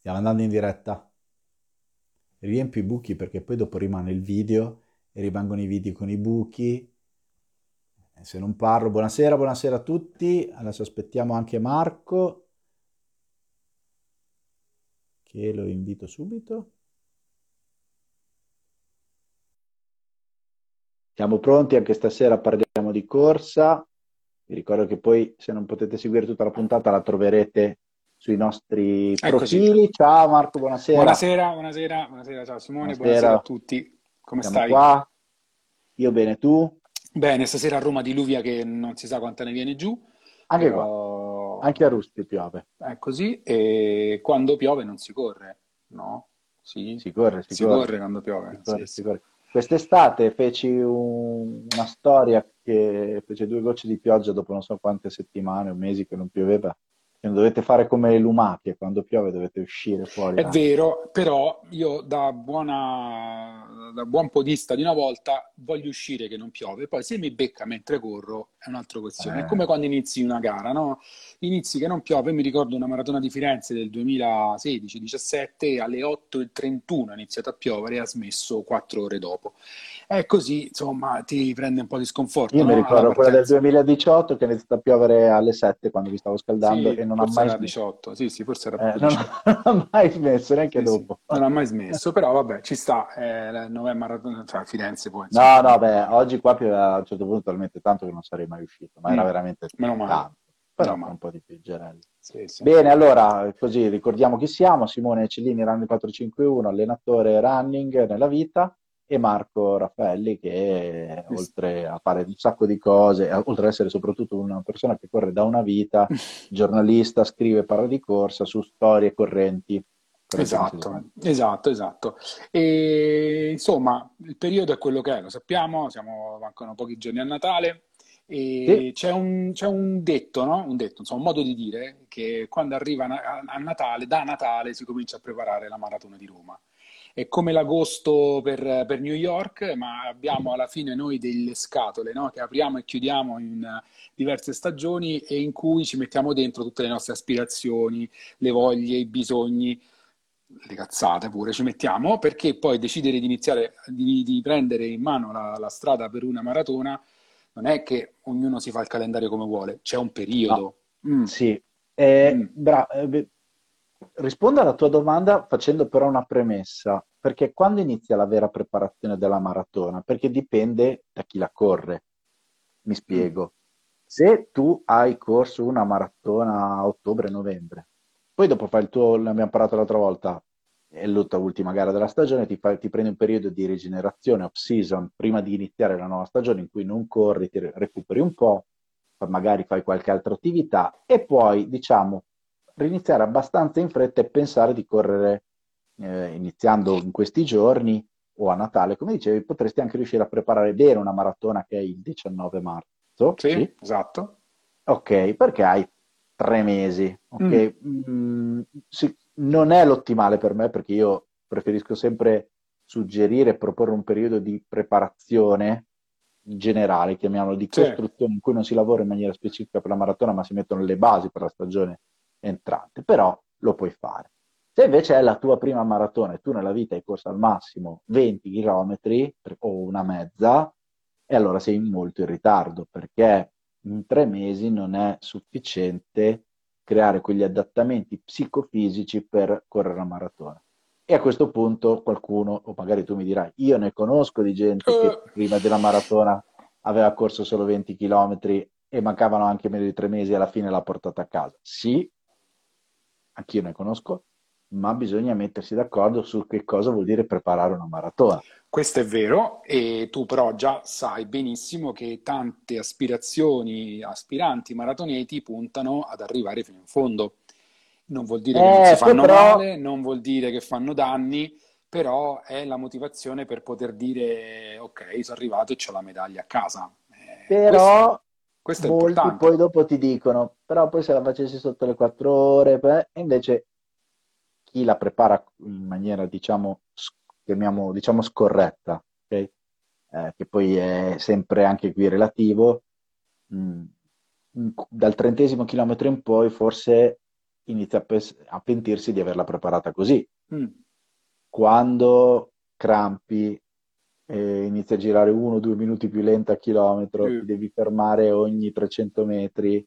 Stiamo andando in diretta. Riempi i buchi perché poi dopo rimane il video e rimangono i video con i buchi. E se non parlo, buonasera, buonasera a tutti. Adesso aspettiamo anche Marco, che lo invito subito. Siamo pronti, anche stasera parliamo di corsa. Vi ricordo che poi se non potete seguire tutta la puntata la troverete sui nostri Eccoci. profili. Ciao Marco, buonasera. Buonasera, buonasera, buonasera, ciao Simone, buonasera, buonasera a tutti. Come Siamo stai? Qua. Io bene, tu? Bene, stasera a Roma diluvia che non si sa quanta ne viene giù. Anche però... qua, anche a Rusti piove. È così, e quando piove non si corre, no? Sì, si corre, si, si corre. corre. quando piove. Si corre, sì, si corre. Quest'estate feci un... una storia che fece due gocce di pioggia dopo non so quante settimane o mesi che non pioveva non dovete fare come le lumache, quando piove dovete uscire fuori. È vero, però io da, buona, da buon podista di una volta voglio uscire che non piove, poi se mi becca mentre corro è un'altra questione. Eh. È come quando inizi una gara, no? Inizi che non piove, mi ricordo una maratona di Firenze del 2016-17, alle 8.31 ha iniziato a piovere e ha smesso quattro ore dopo. È così, insomma, ti prende un po' di sconforto. Io no? mi ricordo quella del 2018 che è iniziato a piovere alle 7 quando mi stavo scaldando sì, e non ha mai smesso. 18, sì, sì, forse era eh, non, non, ha mai smesso, neanche sì, dopo. Sì. Non ha mai smesso, però vabbè, ci sta, eh, 9 maratona, cioè Firenze poi. Insomma. No, no, beh, oggi qua piove a un certo punto talmente tanto che non sarei mai uscito, ma mm. era veramente Meno male. tanto. Però un po' di piggerelli. Sì, sì. Bene, allora, così ricordiamo chi siamo. Simone Cellini, Running 451, allenatore running nella vita e Marco Raffaelli che oltre a fare un sacco di cose, oltre ad essere soprattutto una persona che corre da una vita, giornalista, scrive, parla di corsa su storie correnti. Esatto, esatto, esatto. E insomma, il periodo è quello che è, lo sappiamo, siamo, mancano pochi giorni a Natale. E c'è, un, c'è, un, detto, no? Un detto, insomma, un modo di dire che quando arriva a Natale, da Natale si comincia a preparare la maratona di Roma è come l'agosto per, per, New York, ma abbiamo alla fine noi delle scatole no? che apriamo e chiudiamo in diverse stagioni e in cui ci mettiamo dentro tutte le nostre aspirazioni, le voglie, i bisogni, le cazzate pure ci mettiamo, perché poi decidere di iniziare, di, di prendere in mano la, la, strada per una maratona non è che ognuno si fa il calendario come vuole, c'è un periodo. No. Mm. Sì, eh, mm. bra- eh, rispondo alla tua domanda facendo però una premessa, perché quando inizia la vera preparazione della maratona? Perché dipende da chi la corre. Mi spiego. Se tu hai corso una maratona a ottobre-novembre, poi dopo fai il tuo, l'abbiamo parlato l'altra volta, è l'ultima gara della stagione, ti, fai, ti prendi un periodo di rigenerazione off-season prima di iniziare la nuova stagione in cui non corri, ti recuperi un po', magari fai qualche altra attività e poi, diciamo, riniziare abbastanza in fretta e pensare di correre eh, iniziando in questi giorni o a Natale, come dicevi, potresti anche riuscire a preparare bene una maratona che è il 19 marzo. Sì, sì? esatto. Ok, perché hai tre mesi. Ok, mm. Mm, sì, non è l'ottimale per me perché io preferisco sempre suggerire e proporre un periodo di preparazione generale, chiamiamolo di costruzione, sì. in cui non si lavora in maniera specifica per la maratona, ma si mettono le basi per la stagione entrante, però lo puoi fare. Se invece è la tua prima maratona e tu nella vita hai corso al massimo 20 km o una mezza, e allora sei molto in ritardo perché in tre mesi non è sufficiente creare quegli adattamenti psicofisici per correre la maratona. E a questo punto qualcuno, o magari tu mi dirai, io ne conosco di gente che eh. prima della maratona aveva corso solo 20 km e mancavano anche meno di tre mesi e alla fine l'ha portata a casa. Sì, anch'io ne conosco, ma bisogna mettersi d'accordo su che cosa vuol dire preparare una maratona. Questo è vero, e tu però già sai benissimo che tante aspirazioni, aspiranti maratoneti puntano ad arrivare fino in fondo. Non vuol dire che non si eh, fanno però... male, non vuol dire che fanno danni, però è la motivazione per poter dire ok, sono arrivato e ho la medaglia a casa. Eh, però questo, questo molti poi dopo ti dicono, però poi se la facessi sotto le quattro ore, e invece chi la prepara in maniera, diciamo, chiamiamo, diciamo scorretta, okay? eh, che poi è sempre anche qui relativo, mh, mm, dal trentesimo chilometro in poi forse inizia a, pes- a pentirsi di averla preparata così. Mm. Quando crampi, eh, inizia a girare uno o due minuti più lenta a chilometro, mm. ti devi fermare ogni 300 metri,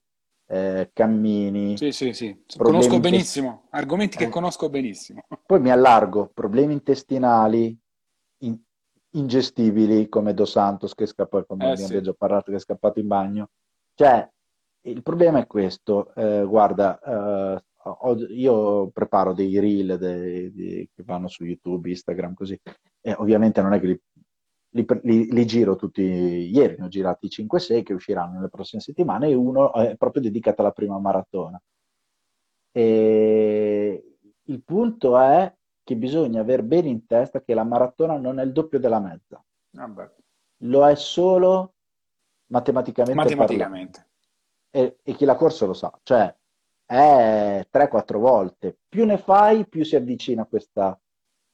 eh, cammini. Sì, sì, sì, conosco benissimo, argomenti che eh. conosco benissimo. Poi mi allargo, problemi intestinali in- ingestibili come Dos Santos che scappa, come eh, abbiamo sì. già parlato, che è scappato in bagno. Cioè, il problema è questo, eh, guarda, eh, io preparo dei reel dei, dei, che vanno su YouTube, Instagram, così, e ovviamente non è che li, li, li, li giro tutti ieri, ne ho girati 5-6 che usciranno nelle prossime settimane e uno è proprio dedicato alla prima maratona. E il punto è che bisogna avere bene in testa che la maratona non è il doppio della mezza. Ah lo è solo matematicamente. Matematicamente e, e chi l'ha corso lo sa, cioè è 3-4 volte. Più ne fai, più si avvicina questa,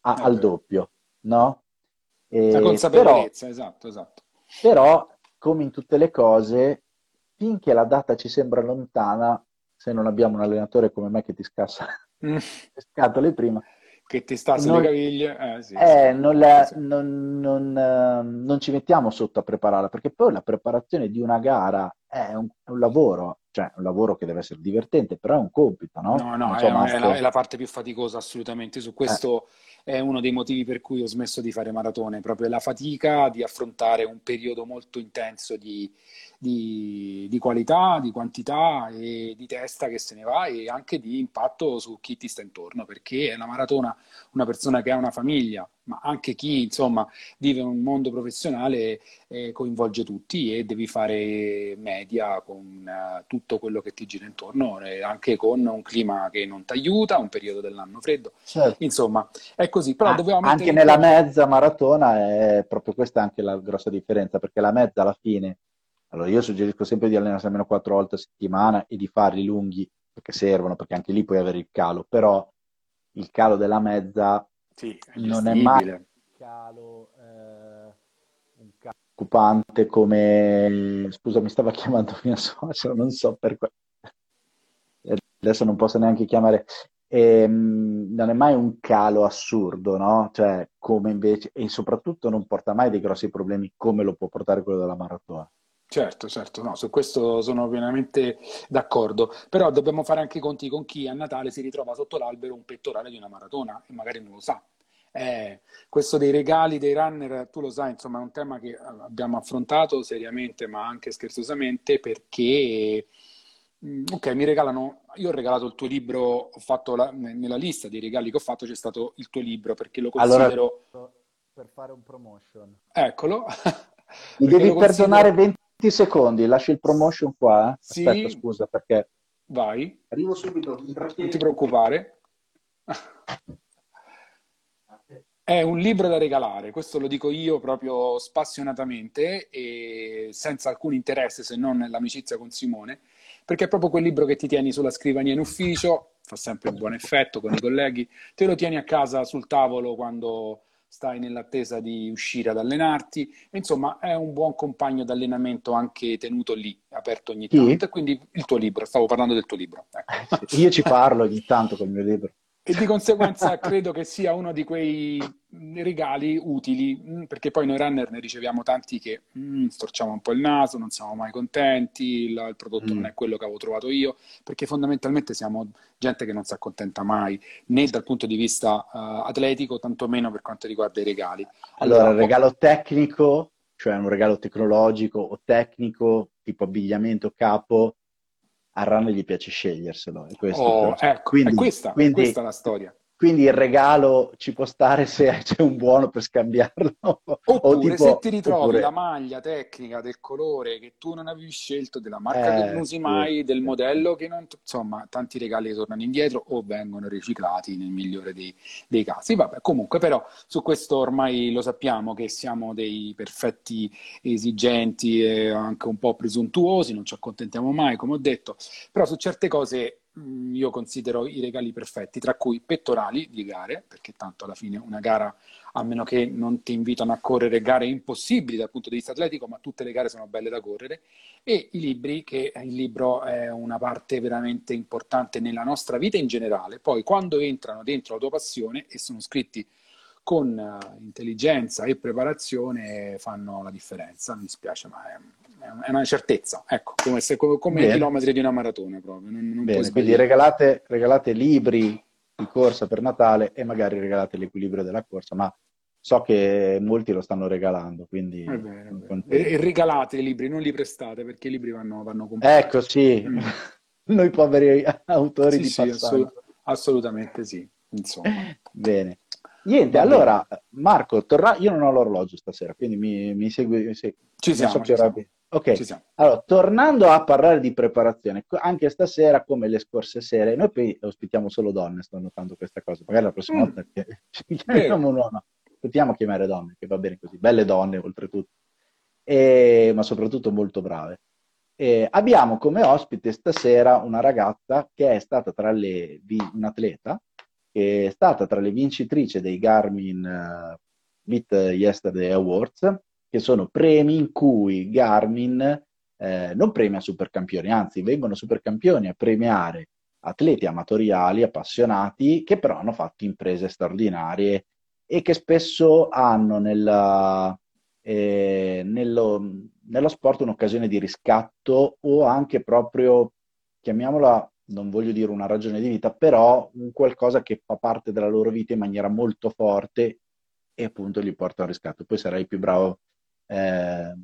a, al doppio, no? E, La consapevolezza, però, esatto, esatto. Però, come in tutte le cose, finché la data ci sembra lontana, se non abbiamo un allenatore come me che ti scassa mm. le scatole prima, che ti sta sulle caviglie. Eh, sì, eh, sì. Non, la, non, non, uh, non, ci mettiamo sotto a prepararla, perché poi la preparazione di una gara è un, è un, lavoro, cioè un lavoro che deve essere divertente, però è un compito, no? No, no, è, è, la, è, la, parte più faticosa assolutamente. Su questo eh. È uno dei motivi per cui ho smesso di fare maratone, proprio la fatica di affrontare un periodo molto intenso di, di, di, qualità, di quantità e di testa che se ne va e anche di impatto su chi ti sta intorno, perché è la maratona una persona che ha una famiglia, ma anche chi insomma vive un mondo professionale eh, coinvolge tutti e devi fare media con uh, tutto quello che ti gira intorno, eh, anche con un clima che non ti aiuta, un periodo dell'anno freddo. Certo. Insomma, è così. Però ah, anche nella mezza maratona è proprio questa anche la grossa differenza, perché la mezza alla fine allora io suggerisco sempre di allenarsi almeno quattro volte a settimana e di farli lunghi perché servono, perché anche lì puoi avere il calo, però il calo della mezza sì, è non è mai un calo, eh, un calo occupante come... Scusa, mi stava chiamando mia suocera, non so per quale... Adesso non posso neanche chiamare... E, ehm, non è mai un calo assurdo, no? Cioè, come invece... E soprattutto non porta mai dei grossi problemi come lo può portare quello della maratona. Certo, certo, no, su questo sono pienamente d'accordo, però dobbiamo fare anche i conti con chi a Natale si ritrova sotto l'albero un pettorale di una maratona e magari non lo sa. Eh, questo dei regali dei runner, tu lo sai, insomma, è un tema che abbiamo affrontato seriamente, ma anche scherzosamente, perché, mm, ok, mi regalano, io ho regalato il tuo libro, ho fatto la, nella lista dei regali che ho fatto c'è stato il tuo libro, perché lo considero... Allora, per fare un promotion. Eccolo. Mi devi perdonare 20 20 secondi, lascio il promotion qua. Eh? Aspetta, sì. scusa, perché... Vai. Arrivo subito. Non ti preoccupare. È un libro da regalare, questo lo dico io proprio spassionatamente e senza alcun interesse se non nell'amicizia con Simone, perché è proprio quel libro che ti tieni sulla scrivania in ufficio, fa sempre un buon effetto con i colleghi, te lo tieni a casa sul tavolo quando stai nell'attesa di uscire ad allenarti, insomma è un buon compagno d'allenamento anche tenuto lì, aperto ogni tanto, e quindi il tuo libro, stavo parlando del tuo libro. Ecco. Io ci parlo ogni tanto con il mio libro. E di conseguenza credo che sia uno di quei regali utili, mm, perché poi noi runner ne riceviamo tanti che mm, storciamo un po' il naso, non siamo mai contenti, il, il prodotto mm. non è quello che avevo trovato io, perché fondamentalmente siamo gente che non si accontenta mai, né dal punto di vista uh, atletico, tantomeno per quanto riguarda i regali. Allora, allora il regalo tecnico, cioè un regalo tecnologico o tecnico, tipo abbigliamento, capo, a runner gli piace sceglierselo. È questo, oh, ecco, quindi, è questa, quindi, è questa la storia. Quindi il regalo ci può stare se c'è un buono per scambiarlo. Oppure tipo, se ti ritrovi oppure... la maglia tecnica del colore che tu non avevi scelto, della marca eh, che non usi mai, del modello che non... Insomma, tanti regali tornano indietro o vengono riciclati nel migliore dei, dei casi. Vabbè, comunque però su questo ormai lo sappiamo che siamo dei perfetti esigenti e anche un po' presuntuosi, non ci accontentiamo mai, come ho detto. Però su certe cose io considero i regali perfetti, tra cui pettorali di gare, perché tanto alla fine una gara, a meno che non ti invitano a correre gare impossibili dal punto di vista atletico, ma tutte le gare sono belle da correre, e i libri, che il libro è una parte veramente importante nella nostra vita in generale. Poi quando entrano dentro la tua passione e sono scritti con uh, intelligenza e preparazione fanno la differenza. Mi spiace, ma è, è una certezza, ecco, come, se, come i chilometri di una maratona proprio. Non, non Bene, quindi regalate, regalate libri di corsa per Natale e magari regalate l'equilibrio della corsa, ma so che molti lo stanno regalando, quindi... È vero, è vero. E, e, regalate i libri, non li prestate, perché i libri vanno, vanno comprati. Ecco, sì. Mm. Noi poveri autori sì, di sì, assolut- assolutamente sì, insomma. Bene. Niente, Va allora bene. Marco, torna... io non ho l'orologio stasera, quindi mi, mi segui. Segui. Ci siamo, so ci siamo. Ok, allora tornando a parlare di preparazione, anche stasera come le scorse sere, noi poi ospitiamo solo donne, sto notando questa cosa, magari la prossima mm. volta ci chiamiamo un uomo, continuiamo a chiamare donne, che va bene così, belle donne oltretutto, e, ma soprattutto molto brave. E abbiamo come ospite stasera una ragazza che è stata tra le, un atleta che è stata tra le vincitrici dei Garmin uh, Beat Yesterday Awards, che sono premi in cui Garmin eh, non premia supercampioni, anzi vengono supercampioni a premiare atleti amatoriali, appassionati, che però hanno fatto imprese straordinarie e che spesso hanno nella, eh, nello, nello sport un'occasione di riscatto o anche proprio, chiamiamola non voglio dire una ragione di vita, però qualcosa che fa parte della loro vita in maniera molto forte e appunto gli porta un riscatto. Poi sarai più bravo eh,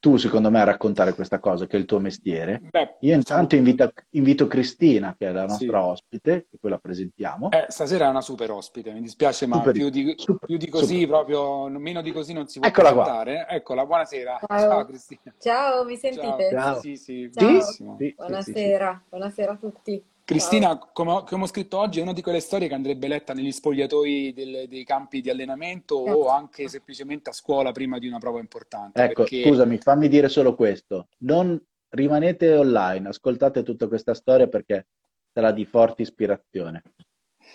tu secondo me a raccontare questa cosa che è il tuo mestiere. Beh, Io intanto invito, invito, Cristina, che è la nostra sì. ospite, che poi la presentiamo. Eh, stasera è una super ospite, mi dispiace, ma super, più, di, super, più, di, così, super. proprio meno di così non si può Eccola presentare. Qua. Eccola, buonasera. Ciao. Ciao Cristina. Ciao, mi sentite? Ciao. Sì, sì, Ciao. Sì, buonasera, sì, buonasera a tutti. Cristina, come, come, ho scritto oggi, è una di quelle storie che andrebbe letta negli spogliatoi del, dei campi di allenamento certo. o anche semplicemente a scuola prima di una prova importante. Ecco, perché... scusami, fammi dire solo questo. Non rimanete online, ascoltate tutta questa storia perché sarà di forte ispirazione.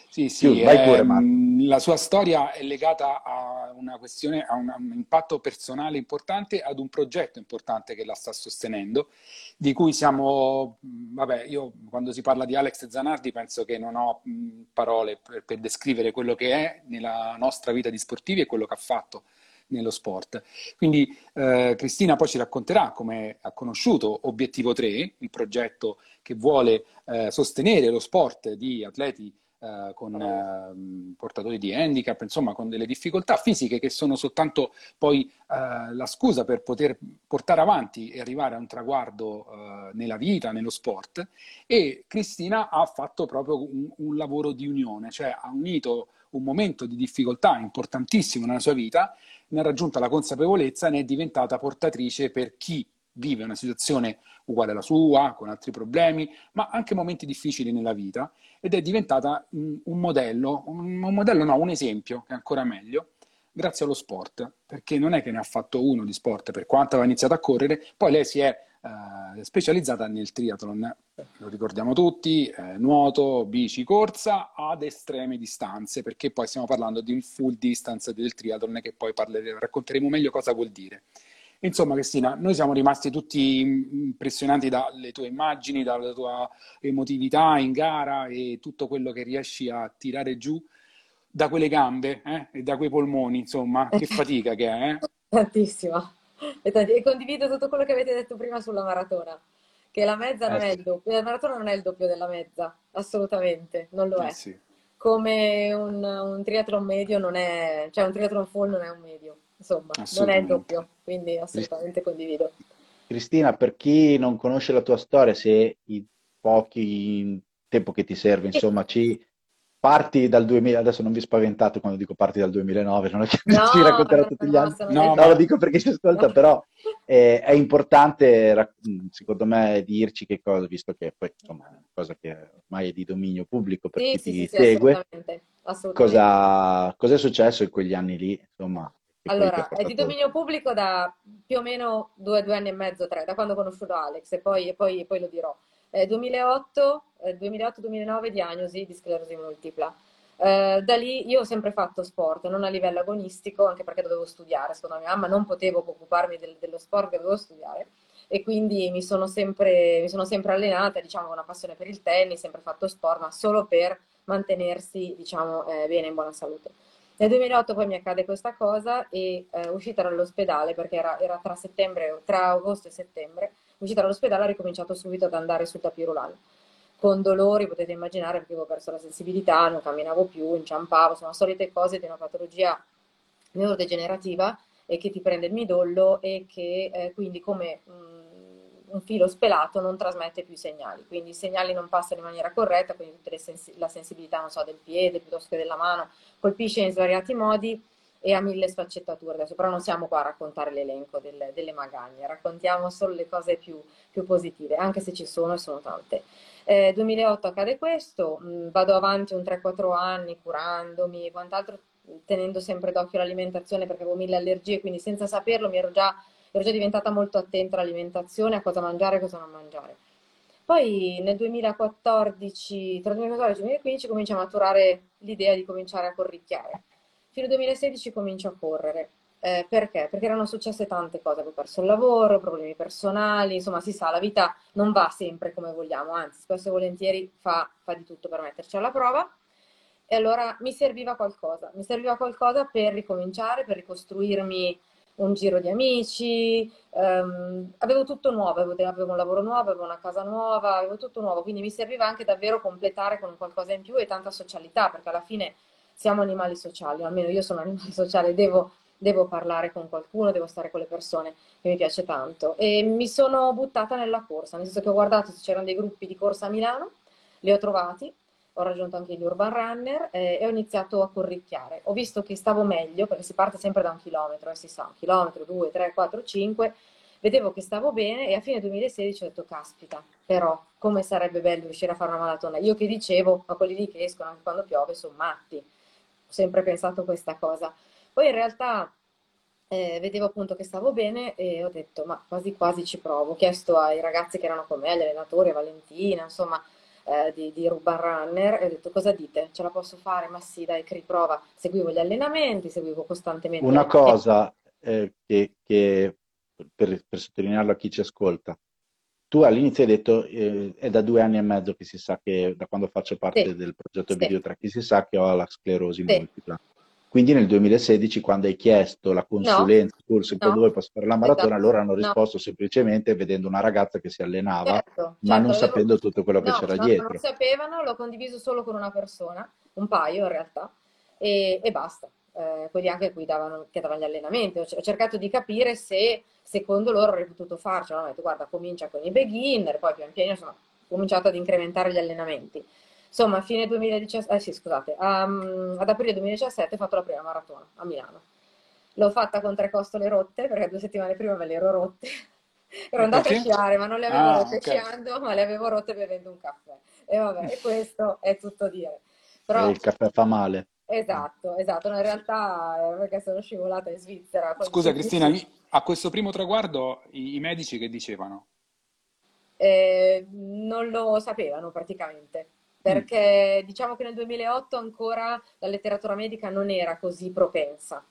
Sì, sì, vai pure, ehm, la sua storia è legata a una questione, a un, un, impatto personale importante, ad un progetto importante che la sta sostenendo, di cui siamo, vabbè, io quando si parla di Alex Zanardi penso che non ho parole per, per descrivere quello che è nella nostra vita di sportivi e quello che ha fatto nello sport. Quindi eh, Cristina poi ci racconterà come ha conosciuto Obiettivo 3, il progetto che vuole eh, sostenere lo sport di atleti eh, con eh, portatori di handicap, insomma con delle difficoltà fisiche che sono soltanto poi eh, la scusa per poter portare avanti e arrivare a un traguardo eh, nella vita, nello sport. E Cristina ha fatto proprio un, un lavoro di unione, cioè ha unito un momento di difficoltà importantissimo nella sua vita, ne ha raggiunta la consapevolezza e ne è diventata portatrice per chi vive una situazione uguale alla sua, con altri problemi, ma anche momenti difficili nella vita, ed è diventata un, modello, un, modello no, un esempio, che è ancora meglio, grazie allo sport, perché non è che ne ha fatto uno di sport, per quanto aveva iniziato a correre, poi lei si è eh, specializzata nel triathlon, lo ricordiamo tutti, eh, nuoto, bici, corsa ad estreme distanze, perché poi stiamo parlando di full distance del triathlon che poi racconteremo meglio cosa vuol dire. Insomma, Cristina, noi siamo rimasti tutti impressionati dalle tue immagini, dalla tua emotività in gara e tutto quello che riesci a tirare giù da quelle gambe eh? e da quei polmoni, insomma, che fatica che è. Eh? Tantissima. E, tanti... e, condivido tutto quello che avete detto prima sulla maratona, che la mezza non eh, è il doppio, la maratona non è il doppio della mezza, assolutamente, non lo è. Eh, sì. Come un, un triathlon medio non è, cioè un triathlon full non è un medio insomma, non è il doppio, quindi assolutamente condivido. Cristina, per chi non conosce la tua storia, se i pochi tempo che ti serve, insomma, ci parti dal 2000, adesso non vi spaventate quando dico parti dal 2009, non è che no, ci racconterò tutti gli anni, no, no, lo dico perché ci ascolta, però eh, è importante, secondo me, dirci che cosa, visto che poi, insomma, è una cosa che ormai è di dominio pubblico per sì, chi sì, ti sì, segue, assolutamente, assolutamente. Cosa, cosa è successo in quegli anni lì, insomma, allora, è di dominio pubblico da più o meno due, due anni e mezzo, tre, da quando ho conosciuto Alex e poi, e poi, poi lo dirò. Eh, 2008, eh, 2008-2009 diagnosi di sclerosi multipla. Eh, da lì io ho sempre fatto sport, non a livello agonistico, anche perché dovevo studiare, secondo mia mamma non potevo occuparmi del, dello sport che dovevo studiare e quindi mi sono sempre, mi sono sempre allenata, diciamo, con una passione per il tennis, sempre fatto sport, ma solo per mantenersi, diciamo, eh, bene, in buona salute. Nel 2008 poi mi accade questa cosa e eh, uscita dall'ospedale, perché era, era tra, tra, agosto e settembre, uscita dall'ospedale ho ricominciato subito ad andare sul tapirulano. Con dolori, potete immaginare, perché avevo perso la sensibilità, non camminavo più, inciampavo, sono solite cose di una patologia neurodegenerativa e che ti prende il midollo e che eh, quindi come mh, mm, un filo spelato non trasmette più i segnali, quindi i segnali non passano in maniera corretta, quindi sens- la sensibilità, non so, del piede piuttosto che della mano colpisce in svariati modi e ha mille sfaccettature. Adesso però non siamo qua a raccontare l'elenco delle, delle magagne, raccontiamo solo le cose più, più, positive, anche se ci sono e sono tante. Eh, 2008 accade questo, mh, mm, vado avanti un 3-4 anni curandomi e quant'altro, tenendo sempre d'occhio l'alimentazione perché avevo mille allergie, quindi senza saperlo mi ero già ero già diventata molto attenta all'alimentazione, a cosa mangiare e cosa non mangiare. Poi nel 2014, tra il 2014 e il 2015 comincia a maturare l'idea di cominciare a corricchiare. Fino al 2016 comincio a correre. Eh, perché? Perché erano successe tante cose, avevo perso il lavoro, problemi personali, insomma si sa, la vita non va sempre come vogliamo, anzi spesso e volentieri fa, fa di tutto per metterci alla prova. E allora mi serviva qualcosa, mi serviva qualcosa per ricominciare, per ricostruirmi un giro di amici, ehm, avevo tutto nuovo, avevo, un lavoro nuovo, avevo una casa nuova, avevo tutto nuovo, quindi mi serviva anche davvero completare con qualcosa in più e tanta socialità, perché alla fine siamo animali sociali, almeno io sono un animale sociale, devo, devo parlare con qualcuno, devo stare con le persone che mi piace tanto. E mi sono buttata nella corsa, nel senso che ho guardato se c'erano dei gruppi di corsa a Milano, li ho trovati, ho raggiunto anche gli urban runner eh, e ho iniziato a corricchiare. Ho visto che stavo meglio, perché si parte sempre da un chilometro, eh, si sa, un chilometro, due, tre, quattro, cinque, vedevo che stavo bene e a fine 2016 ho detto, caspita, però come sarebbe bello riuscire a fare una maratona. Io che dicevo, ma quelli lì che escono anche quando piove sono matti. Ho sempre pensato questa cosa. Poi in realtà eh, vedevo appunto che stavo bene e ho detto, ma quasi quasi ci provo. Ho chiesto ai ragazzi che erano con me, agli allenatori, a Valentina, insomma, eh, di, di Urban Runner e ho detto cosa dite? Ce la posso fare? Ma sì, dai, che riprova. Seguivo gli allenamenti, seguivo costantemente. Una cosa eh, che, che per, per, sottolinearlo a chi ci ascolta, tu all'inizio hai detto eh, è da due anni e mezzo che si sa che, da quando faccio parte sì. del progetto sì. Video 3, che si sa che ho la sclerosi sì. multipla. Quindi nel 2016, quando hai chiesto la consulenza no, sul secondo no. dove posso fare la maratona, esatto. loro hanno risposto no. semplicemente vedendo una ragazza che si allenava, certo, ma certo, non sapendo tutto quello che no, c'era dietro. Non sapevano, l'ho condiviso solo con una persona, un paio in realtà, e, e basta. Eh, quelli anche a cui davano, che davano gli allenamenti. Ho, cercato di capire se secondo loro avrei potuto farcela. Ho detto, guarda, comincia con i beginner, poi pian piano insomma, ho cominciato ad incrementare gli allenamenti. Insomma, a fine 2017, eh sì, scusate, um, ad aprile 2017 ho fatto la prima maratona a Milano. L'ho fatta con tre costole rotte, perché due settimane prima me le ero rotte. ero andata a sciare, ma non le avevo ah, rotte okay. sciando, ma le avevo rotte bevendo un caffè. E vabbè, e questo è tutto dire. Però, il caffè fa male. Esatto, esatto. No, in realtà perché sono scivolata in Svizzera. Scusa Cristina, a questo primo traguardo i, i medici che dicevano? Eh, non lo sapevano praticamente perché diciamo che nel 2008 ancora la letteratura medica non era così propensa.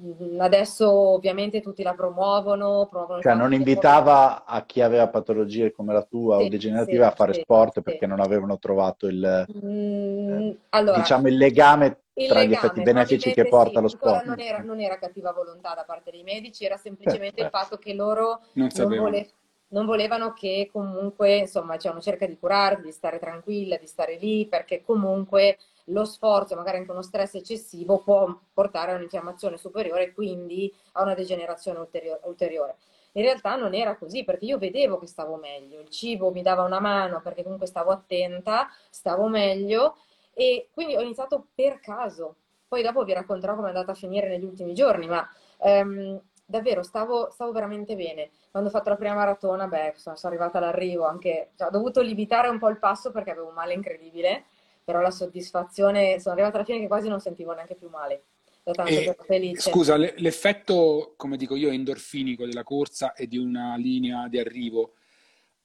Mm, adesso ovviamente tutti la promuovono. promuovono cioè non invitava a chi aveva patologie come la tua sì, o degenerativa sì, a fare sì, sport perché non avevano trovato il, mm, eh, allora, diciamo, il legame il tra legame, gli effetti benefici che porta lo sport. Non era, non era, cattiva volontà da parte dei medici, era semplicemente eh, il fatto che loro non, non volevano non volevano che comunque, insomma, uno cerca di curarti, di stare tranquilla, di stare lì, perché comunque lo sforzo, magari anche uno stress eccessivo, può portare a un'infiammazione superiore e quindi a una degenerazione ulteriore. In realtà non era così perché io vedevo che stavo meglio, il cibo mi dava una mano perché comunque stavo attenta, stavo meglio e quindi ho iniziato per caso. Poi dopo vi racconterò come è andata a finire negli ultimi giorni, ma ehm, davvero stavo, stavo veramente bene quando ho fatto la prima maratona, beh, sono, sono arrivata all'arrivo, anche, cioè, ho dovuto limitare un po' il passo perché avevo un male incredibile, però la soddisfazione, sono arrivata alla fine che quasi non sentivo neanche più male. E, scusa, l'effetto, come dico io, endorfinico della corsa e di una linea di arrivo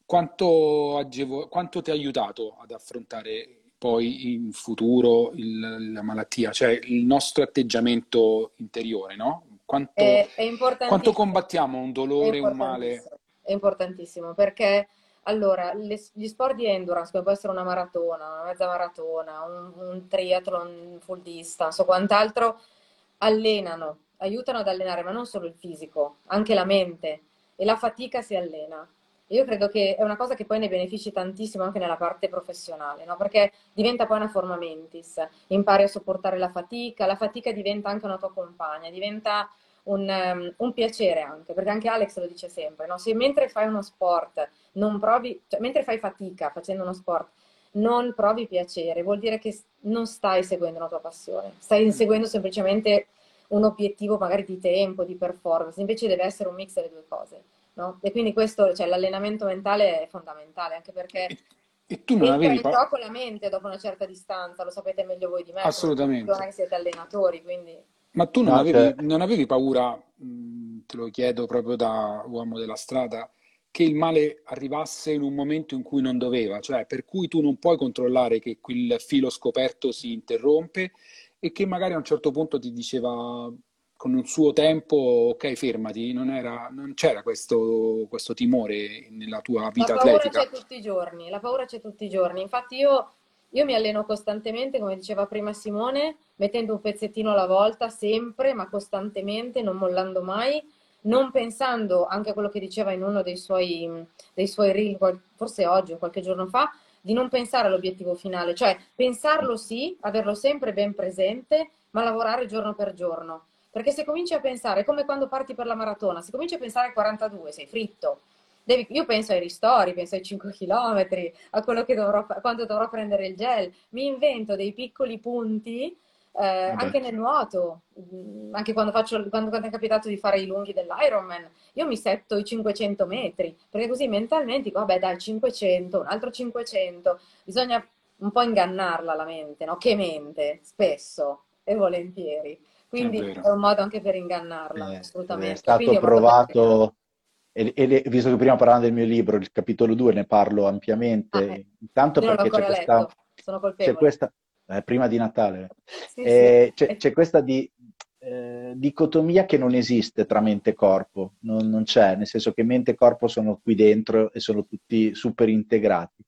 quanto, agevo- quanto ti ha aiutato ad affrontare poi in futuro il, la malattia, cioè il nostro atteggiamento interiore, no? Quanto, è, è quanto combattiamo un dolore, un male? È importantissimo perché allora, le, gli sport di endurance, come può essere una maratona, una mezza maratona, un, un triathlon full distance o quant'altro, allenano, aiutano ad allenare, ma non solo il fisico, anche la mente e la fatica si allena. Io credo che è una cosa che poi ne benefici tantissimo anche nella parte professionale, no? perché diventa poi una forma mentis, impari a sopportare la fatica, la fatica diventa anche una tua compagna, diventa un, um, un piacere anche, perché anche Alex lo dice sempre, no? se mentre fai uno sport non provi, cioè mentre fai fatica facendo uno sport, non provi piacere, vuol dire che non stai seguendo la tua passione, stai inseguendo semplicemente un obiettivo magari di tempo, di performance, invece deve essere un mix delle due cose. No? E quindi questo, cioè, l'allenamento mentale è fondamentale, anche perché e, e tu non avevi in gioco la mente dopo una certa distanza, lo sapete meglio voi di me. Assolutamente. Non è che siete allenatori, quindi... Ma tu non, no, avevi, cioè... non avevi, paura, mh, te lo chiedo proprio da uomo della strada, che il male arrivasse in un momento in cui non doveva, cioè per cui tu non puoi controllare che quel filo scoperto si interrompe e che magari a un certo punto ti diceva con un suo tempo, ok, fermati, non, era, non c'era questo, questo, timore nella tua vita atletica. La paura c'è tutti i giorni, la paura c'è tutti i giorni. Infatti io, io mi alleno costantemente, come diceva prima Simone, mettendo un pezzettino alla volta, sempre, ma costantemente, non mollando mai, non pensando anche a quello che diceva in uno dei suoi, dei suoi reel, forse oggi o qualche giorno fa, di non pensare all'obiettivo finale, cioè pensarlo sì, averlo sempre ben presente, ma lavorare giorno per giorno perché se cominci a pensare, come quando parti per la maratona, se cominci a pensare ai 42, sei fritto. Devi, io penso ai ristori, penso ai 5 km, a quello che dovrò, quando dovrò prendere il gel. Mi invento dei piccoli punti eh, anche nel nuoto, mm, anche quando, faccio, quando, quando, è capitato di fare i lunghi dell'Ironman, io mi setto i 500 metri, perché così mentalmente dico, vabbè dai, 500, un altro 500, bisogna un po' ingannarla la mente, no? Che mente, spesso e volentieri. Quindi è, è, un modo anche per ingannarla, eh, assolutamente. È stato Quindi provato, e, e, visto che prima parlando del mio libro, il capitolo 2, ne parlo ampiamente, ah, eh. intanto Io perché c'è questa, c'è questa, eh, prima di Natale, sì, eh, sì. C'è, c'è, questa di, eh, dicotomia che non esiste tra mente e corpo, non, non, c'è, nel senso che mente e corpo sono qui dentro e sono tutti super integrati.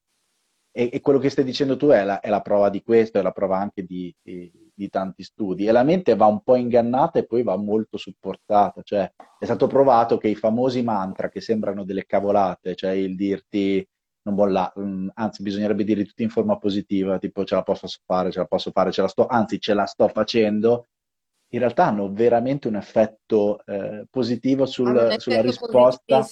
E, e quello che stai dicendo tu è la, è la, prova di questo, è la prova anche di, di di tanti studi. E la mente va un po' ingannata e poi va molto supportata, cioè è stato provato che i famosi mantra che sembrano delle cavolate, cioè il dirti non bolla, mm, anzi bisognerebbe dirli tutti in forma positiva, tipo ce la posso fare, ce la posso fare, ce la sto, anzi ce la sto facendo, in realtà hanno veramente un effetto eh, positivo sul, sulla risposta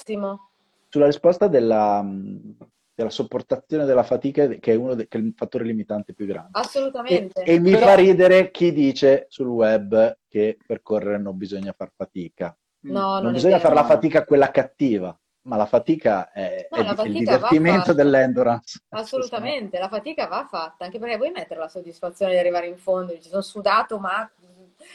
sulla risposta della, mm, della sopportazione della fatica che è, uno de- che è il fattore limitante più grande. Assolutamente. E, e mi Però... fa ridere chi dice sul web che per correre non bisogna far fatica. No, non, non bisogna fare la fatica quella cattiva, ma la fatica è, no, è, la fatica il divertimento dell'endurance. Assolutamente, la fatica va fatta, anche perché vuoi mettere la soddisfazione di arrivare in fondo, dici sono sudato ma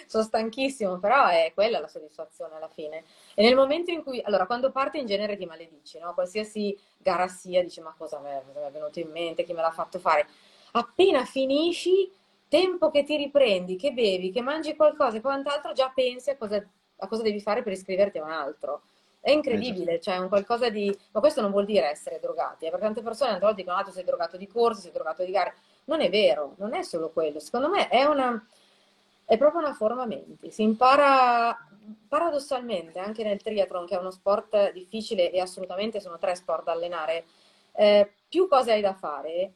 sono stanchissimo, però è quella la soddisfazione alla fine. E nel momento in cui, allora, quando parte in genere ti maledici, no? Qualsiasi gara sia, dici ma cosa mi è venuto in mente, chi me l'ha fatto fare? Appena finisci, tempo che ti riprendi, che bevi, che mangi qualcosa e quant'altro, già pensi a cosa, a cosa devi fare per iscriverti a un altro. È incredibile, cioè un qualcosa di... Ma questo non vuol dire essere drogati, eh? perché tante persone tante volte dicono, ah, tu sei drogato di corso, sei drogato di gare. Non è vero, non è solo quello. Secondo me è una è proprio una forma menti. Si impara paradossalmente anche nel triathlon, che è uno sport difficile e assolutamente sono tre sport da allenare, eh, più cose hai da fare,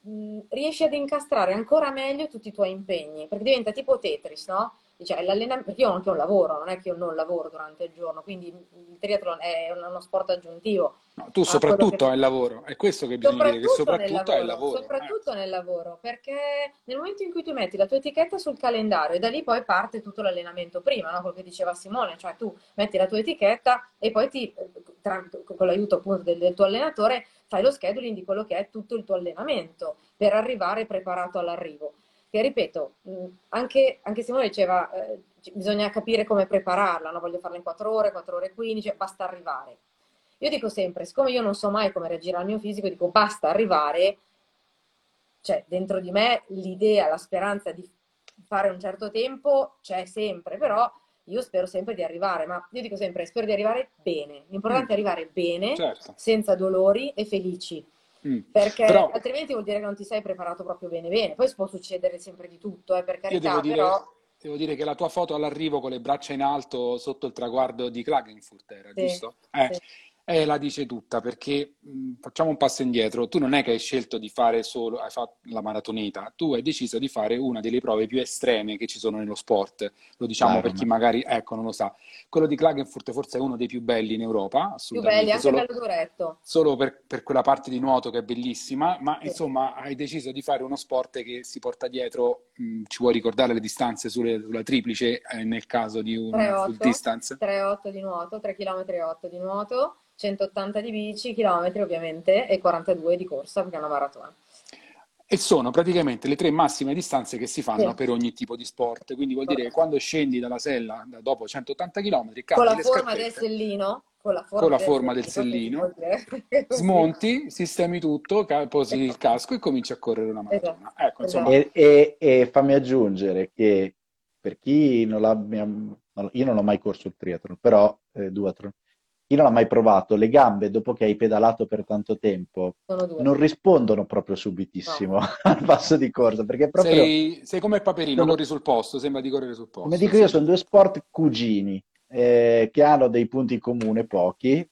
mh, riesci ad incastrare ancora meglio tutti i tuoi impegni, perché diventa tipo Tetris, no? Cioè, l'allenamento, perché io ho anche un lavoro, non è che io non lavoro durante il giorno, quindi il triathlon è uno sport aggiuntivo. No, tu soprattutto che... hai il lavoro, è questo che bisogna dire, che soprattutto hai il lavoro. Soprattutto eh. nel lavoro, perché nel momento in cui tu metti la tua etichetta sul calendario e da lì poi parte tutto l'allenamento prima, no? quello che diceva Simone, cioè tu metti la tua etichetta e poi ti, tra, con l'aiuto appunto del, del tuo allenatore, fai lo scheduling di quello che è tutto il tuo allenamento per arrivare preparato all'arrivo che ripeto, anche, anche Simone diceva eh, bisogna capire come prepararla, no? voglio farla in 4 ore, 4 ore e 15, basta arrivare. Io dico sempre, siccome io non so mai come reagire al mio fisico, dico basta arrivare, cioè dentro di me l'idea, la speranza di fare un certo tempo c'è sempre, però io spero sempre di arrivare, ma io dico sempre, spero di arrivare bene. L'importante mm. è arrivare bene, certo. senza dolori e felici. Mm. Perché però, altrimenti vuol dire che non ti sei preparato proprio bene bene. Poi può succedere sempre di tutto, eh, per carità, devo dire, però... Devo dire che la tua foto all'arrivo con le braccia in alto sotto il traguardo di Klagenfurt era, sì, giusto? Eh, sì. Eh, la dice tutta perché mh, facciamo un passo indietro. Tu non è che hai scelto di fare solo hai fatto la maratoneta, tu hai deciso di fare una delle prove più estreme che ci sono nello sport. Lo diciamo Dai, per chi magari ecco, non lo sa. Quello di Klagenfurt forse è uno dei più belli in Europa, assolutamente. Più belli, anche solo, bello. Solo per, per, quella parte di nuoto che è bellissima, ma sì. insomma hai deciso di fare uno sport che si porta dietro, mh, ci vuoi ricordare le distanze sulle, sulla triplice eh, nel caso di un 3, full distance? 3,8 di nuoto, 3 km 8 di nuoto 180 di bici, chilometri ovviamente, e 42 di corsa perché è una maratona. E sono praticamente le tre massime distanze che si fanno sì. per ogni tipo di sport. Quindi vuol dire che quando scendi dalla sella dopo 180 km, con la forma del sellino, con la forma, con la forma del, del sellino, smonti, sistemi tutto, posi il casco e cominci a correre una maratona. Esatto. Ecco, esatto. e, e, e, fammi aggiungere che per chi non l'ha, io non ho mai corso il triathlon, però eh, duathlon, chi non l'ha mai provato, le gambe dopo che hai pedalato per tanto tempo non rispondono proprio subitissimo no. al passo di corsa. Perché proprio... sei, sei come il paperino, sono... corri sul posto, sembra di correre sul posto. Come dico io, sono due sport cugini eh, che hanno dei punti in comune pochi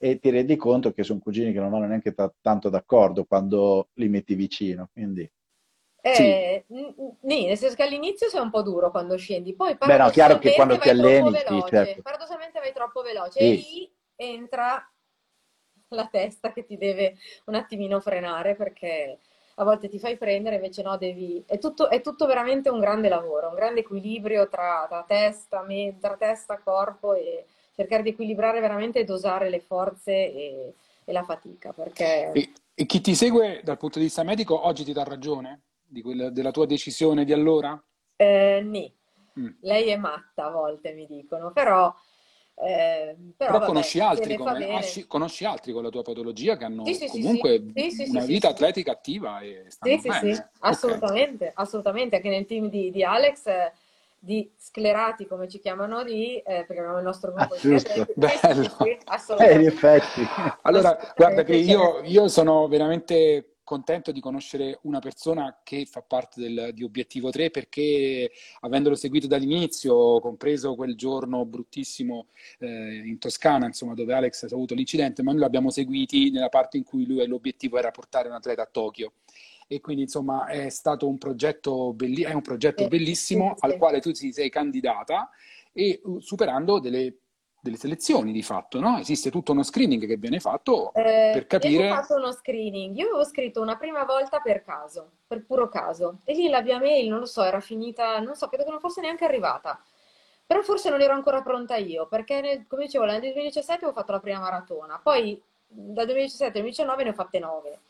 e ti rendi conto che sono cugini che non vanno neanche t- tanto d'accordo quando li metti vicino. Quindi... Eh, sì. n- nel senso che all'inizio sei un po' duro quando scendi, poi Beh, no, chiaro che quando ti alleni, sì, certo. paradossalmente vai troppo veloce sì. e lì entra la testa che ti deve un attimino frenare perché a volte ti fai prendere, invece no, devi... È tutto, è tutto veramente un grande lavoro, un grande equilibrio tra, tra, testa, me... tra testa, corpo e cercare di equilibrare veramente e dosare le forze e, e la fatica. Perché... E, e, chi ti segue dal punto di vista medico oggi ti dà ragione quella, della tua decisione di allora? Eh, nì. Mm. Lei è matta a volte, mi dicono, però eh, però, però vabbè, conosci, altri come, conosci, altri con la tua patologia che hanno sì, comunque sì, una vita atletica attiva e stanno sì, bene. Sì, assolutamente, okay. assolutamente. Anche nel team di, di Alex, eh, di sclerati come ci chiamano lì, eh, perché abbiamo il nostro gruppo ah, di giusto. Bello. assolutamente. Eh, in effetti. Allora, guarda che io, io sono veramente contento di conoscere una persona che fa parte del, di Obiettivo 3 perché avendolo seguito dall'inizio, compreso quel giorno bruttissimo eh, in Toscana, insomma, dove Alex ha avuto l'incidente, ma noi l'abbiamo seguiti nella parte in cui lui l'obiettivo era portare un atleta a Tokyo. E quindi insomma è stato un progetto, belli- è un progetto bellissimo al quale tu ti sei candidata e uh, superando delle delle selezioni di fatto, no? Esiste tutto uno screening che viene fatto eh, per capire... Io ho fatto uno screening, io avevo scritto una prima volta per caso, per puro caso, e lì la mia mail, non lo so, era finita, non so, credo che non fosse neanche arrivata. Però forse non ero ancora pronta io, perché nel, come dicevo, nel 2017 avevo fatto la prima maratona, poi dal 2017 al 2019 ne ho fatte nove.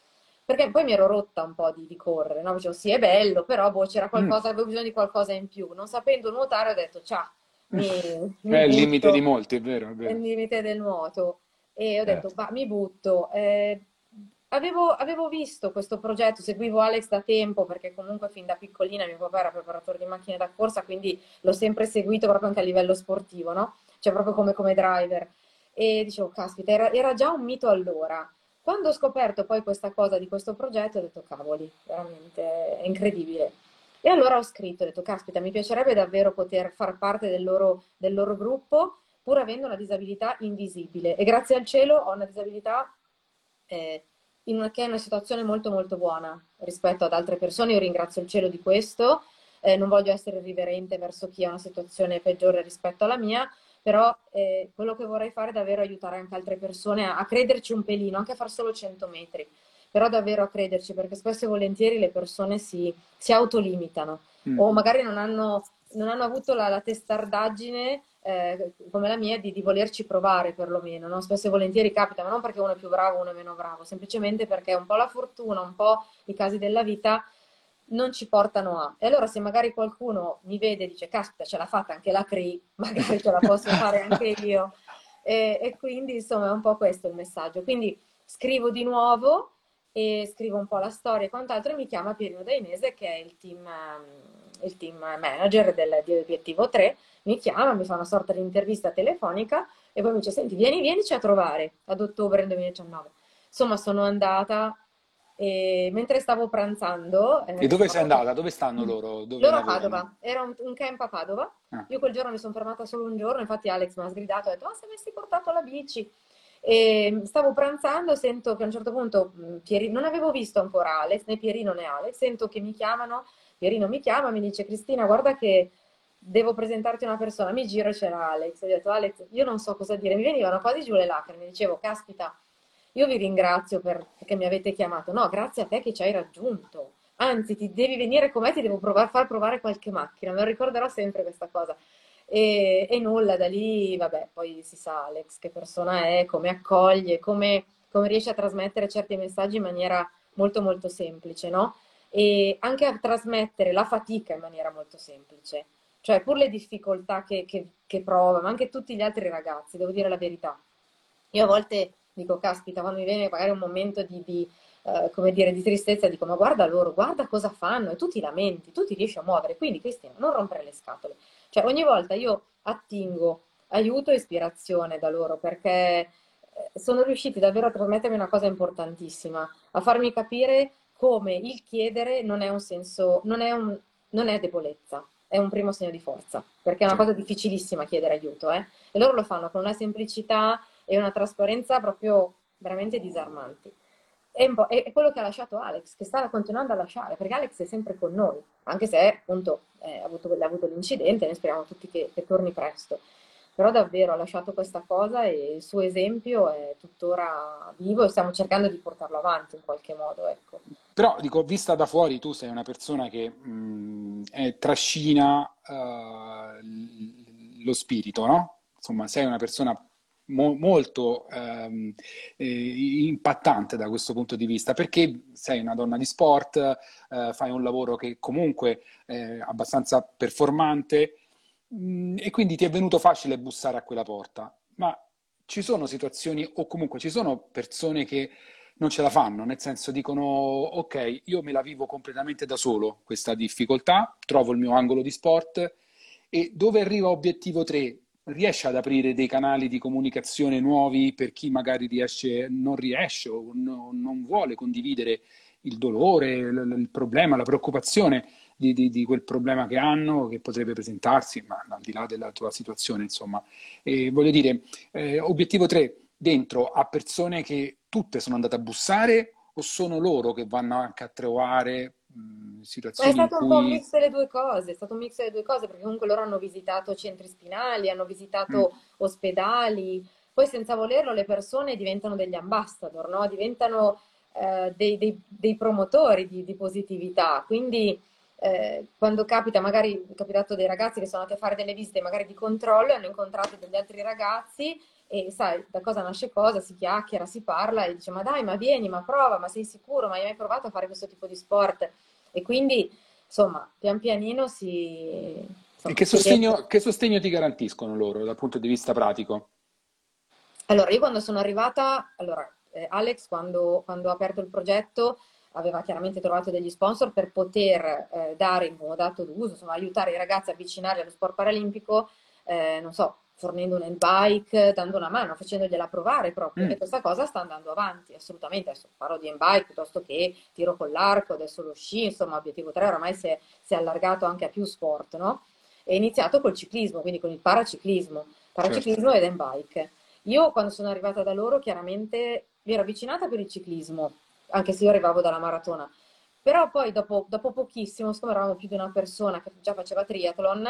Perché poi mi ero rotta un po' di, di correre, no? Dicevo, sì, è bello, però boh, c'era qualcosa, mm. avevo bisogno di qualcosa in più. Non sapendo nuotare ho detto, ciao, mi, mi è il limite di molti, è vero, è vero. È il limite del nuoto. E ho detto, certo. mi butto. Eh, avevo, avevo, visto questo progetto, seguivo Alex da tempo perché comunque fin da piccolina mio papà era preparatore di macchine da corsa, quindi l'ho sempre seguito proprio anche a livello sportivo, no? Cioè proprio come, come driver. E dicevo, caspita, era, era già un mito allora. Quando ho scoperto poi questa cosa di questo progetto ho detto, cavoli, veramente è incredibile. E allora ho scritto, ho detto, caspita, mi piacerebbe davvero poter far parte del loro, del loro gruppo, pur avendo una disabilità invisibile. E grazie al cielo ho una disabilità eh, in una, che è una situazione molto molto buona rispetto ad altre persone. Io ringrazio il cielo di questo. Eh, non voglio essere riverente verso chi ha una situazione peggiore rispetto alla mia, però eh, quello che vorrei fare è davvero aiutare anche altre persone a, a crederci un pelino, anche a far solo 100 metri però davvero a crederci, perché spesso e volentieri le persone si, si autolimitano mm. o magari non hanno, non hanno avuto la, la testardaggine eh, come la mia di, di, volerci provare perlomeno, no? spesso e volentieri capita, ma non perché uno è più bravo uno è meno bravo, semplicemente perché un po' la fortuna, un po' i casi della vita non ci portano a. E allora se magari qualcuno mi vede e dice, caspita, ce l'ha fatta anche la CRI, magari ce la posso fare anche io E, e, quindi insomma è un po' questo il messaggio. Quindi scrivo di nuovo e scrivo un po' la storia e quant'altro e mi chiama Pierino Dainese che è il team, ehm, il team manager del, di Obiettivo 3, mi chiama, mi fa una sorta di intervista telefonica e poi mi dice senti vieni, vienici a trovare ad ottobre del 2019. Insomma sono andata e mentre stavo pranzando... Eh, e dove sei andata? Dove stanno loro? Dove loro a Padova, era un, un, camp a Padova. Ah. Io quel giorno mi sono fermata solo un giorno, infatti Alex mi ha sgridato e ha detto, ah, se avessi portato la bici. E stavo pranzando, sento che a un certo punto, mm, Pieri, non avevo visto ancora Alex, né Pierino né Alex, sento che mi chiamano, Pierino mi chiama, mi dice, Cristina, guarda che devo presentarti una persona, mi giro e c'era Alex. Ho detto, Alex, io non so cosa dire, mi venivano quasi giù le lacrime, dicevo, caspita, io vi ringrazio per, perché mi avete chiamato. No, grazie a te che ci hai raggiunto. Anzi, ti devi venire con me, ti devo provare, far provare qualche macchina. Me lo ricorderò sempre questa cosa. E, e, nulla, da lì, vabbè, poi si sa Alex che persona è, come accoglie, come, come riesce a trasmettere certi messaggi in maniera molto molto semplice, no? E anche a trasmettere la fatica in maniera molto semplice. Cioè, pur le difficoltà che, che, che prova, ma anche tutti gli altri ragazzi, devo dire la verità. Io a volte dico, caspita, quando mi viene magari un momento di, di eh, come dire, di tristezza, dico, ma guarda loro, guarda cosa fanno, e tu ti lamenti, tu ti riesci a muovere, quindi Cristina, non rompere le scatole. Cioè, ogni volta io attingo aiuto e ispirazione da loro, perché eh, sono riusciti davvero a trasmettermi una cosa importantissima, a farmi capire come il chiedere non è un senso, non è, un, non è debolezza, è un primo segno di forza, perché è una cosa difficilissima chiedere aiuto, eh? e loro lo fanno con una semplicità e una trasparenza proprio veramente disarmanti. È, è, quello che ha lasciato Alex, che sta continuando a lasciare, perché Alex è sempre con noi, anche se appunto eh, ha, avuto, avuto, l'incidente, ne speriamo tutti che, che torni presto. Però davvero ha lasciato questa cosa e il suo esempio è tuttora vivo e stiamo cercando di portarlo avanti in qualche modo. Ecco. Però, dico, vista da fuori, tu sei una persona che mh, è, trascina uh, lo spirito, no? Insomma, sei una persona mo- molto ehm, eh, impattante da questo punto di vista, perché sei una donna di sport, eh, fai un lavoro che comunque è abbastanza performante mh, mm, e quindi ti è venuto facile bussare a quella porta. Ma ci sono situazioni o comunque ci sono persone che non ce la fanno, nel senso dicono ok, io me la vivo completamente da solo questa difficoltà, trovo il mio angolo di sport e dove arriva obiettivo 3 riesce ad aprire dei canali di comunicazione nuovi per chi magari riesce, non riesce o no, non vuole condividere il dolore, il, il problema, la preoccupazione di, di, di, quel problema che hanno, che potrebbe presentarsi, ma al di là della tua situazione, insomma. E voglio dire, eh, obiettivo 3, dentro a persone che tutte sono andate a bussare o sono loro che vanno anche a trovare situazioni. È stato un cui... po' un mix delle due cose, è stato un mix delle due cose, perché comunque loro hanno visitato centri spinali, hanno visitato mm. ospedali, poi senza volerlo le persone diventano degli ambassador, no? diventano eh, dei, dei, dei, promotori di, di positività. Quindi eh, quando capita, magari è capitato dei ragazzi che sono andati a fare delle visite magari di controllo hanno incontrato degli altri ragazzi e sai, da cosa nasce cosa, si chiacchiera, si parla e dice ma dai, ma vieni, ma prova, ma sei sicuro, ma hai mai provato a fare questo tipo di sport? E quindi, insomma, pian pianino si... Insomma, e che sostegno, che sostegno ti garantiscono loro dal punto di vista pratico? Allora, io quando sono arrivata, allora, eh, Alex quando, quando, ha aperto il progetto aveva chiaramente trovato degli sponsor per poter eh, dare in modato d'uso, insomma, aiutare i ragazzi a avvicinare allo sport paralimpico, eh, non so, fornendo un handbike, dando una mano, facendogliela provare proprio. Mm. E questa cosa sta andando avanti, assolutamente. Adesso parlo di handbike piuttosto che tiro con l'arco, adesso lo sci, insomma, obiettivo 3 oramai si è, si è allargato anche a più sport, no? È iniziato col ciclismo, quindi con il paraciclismo, paraciclismo certo. ed handbike. Io quando sono arrivata da loro chiaramente mi ero avvicinata per il ciclismo, anche se io arrivavo dalla maratona. Però poi dopo, dopo pochissimo, siccome eravamo più di una persona che già faceva triathlon,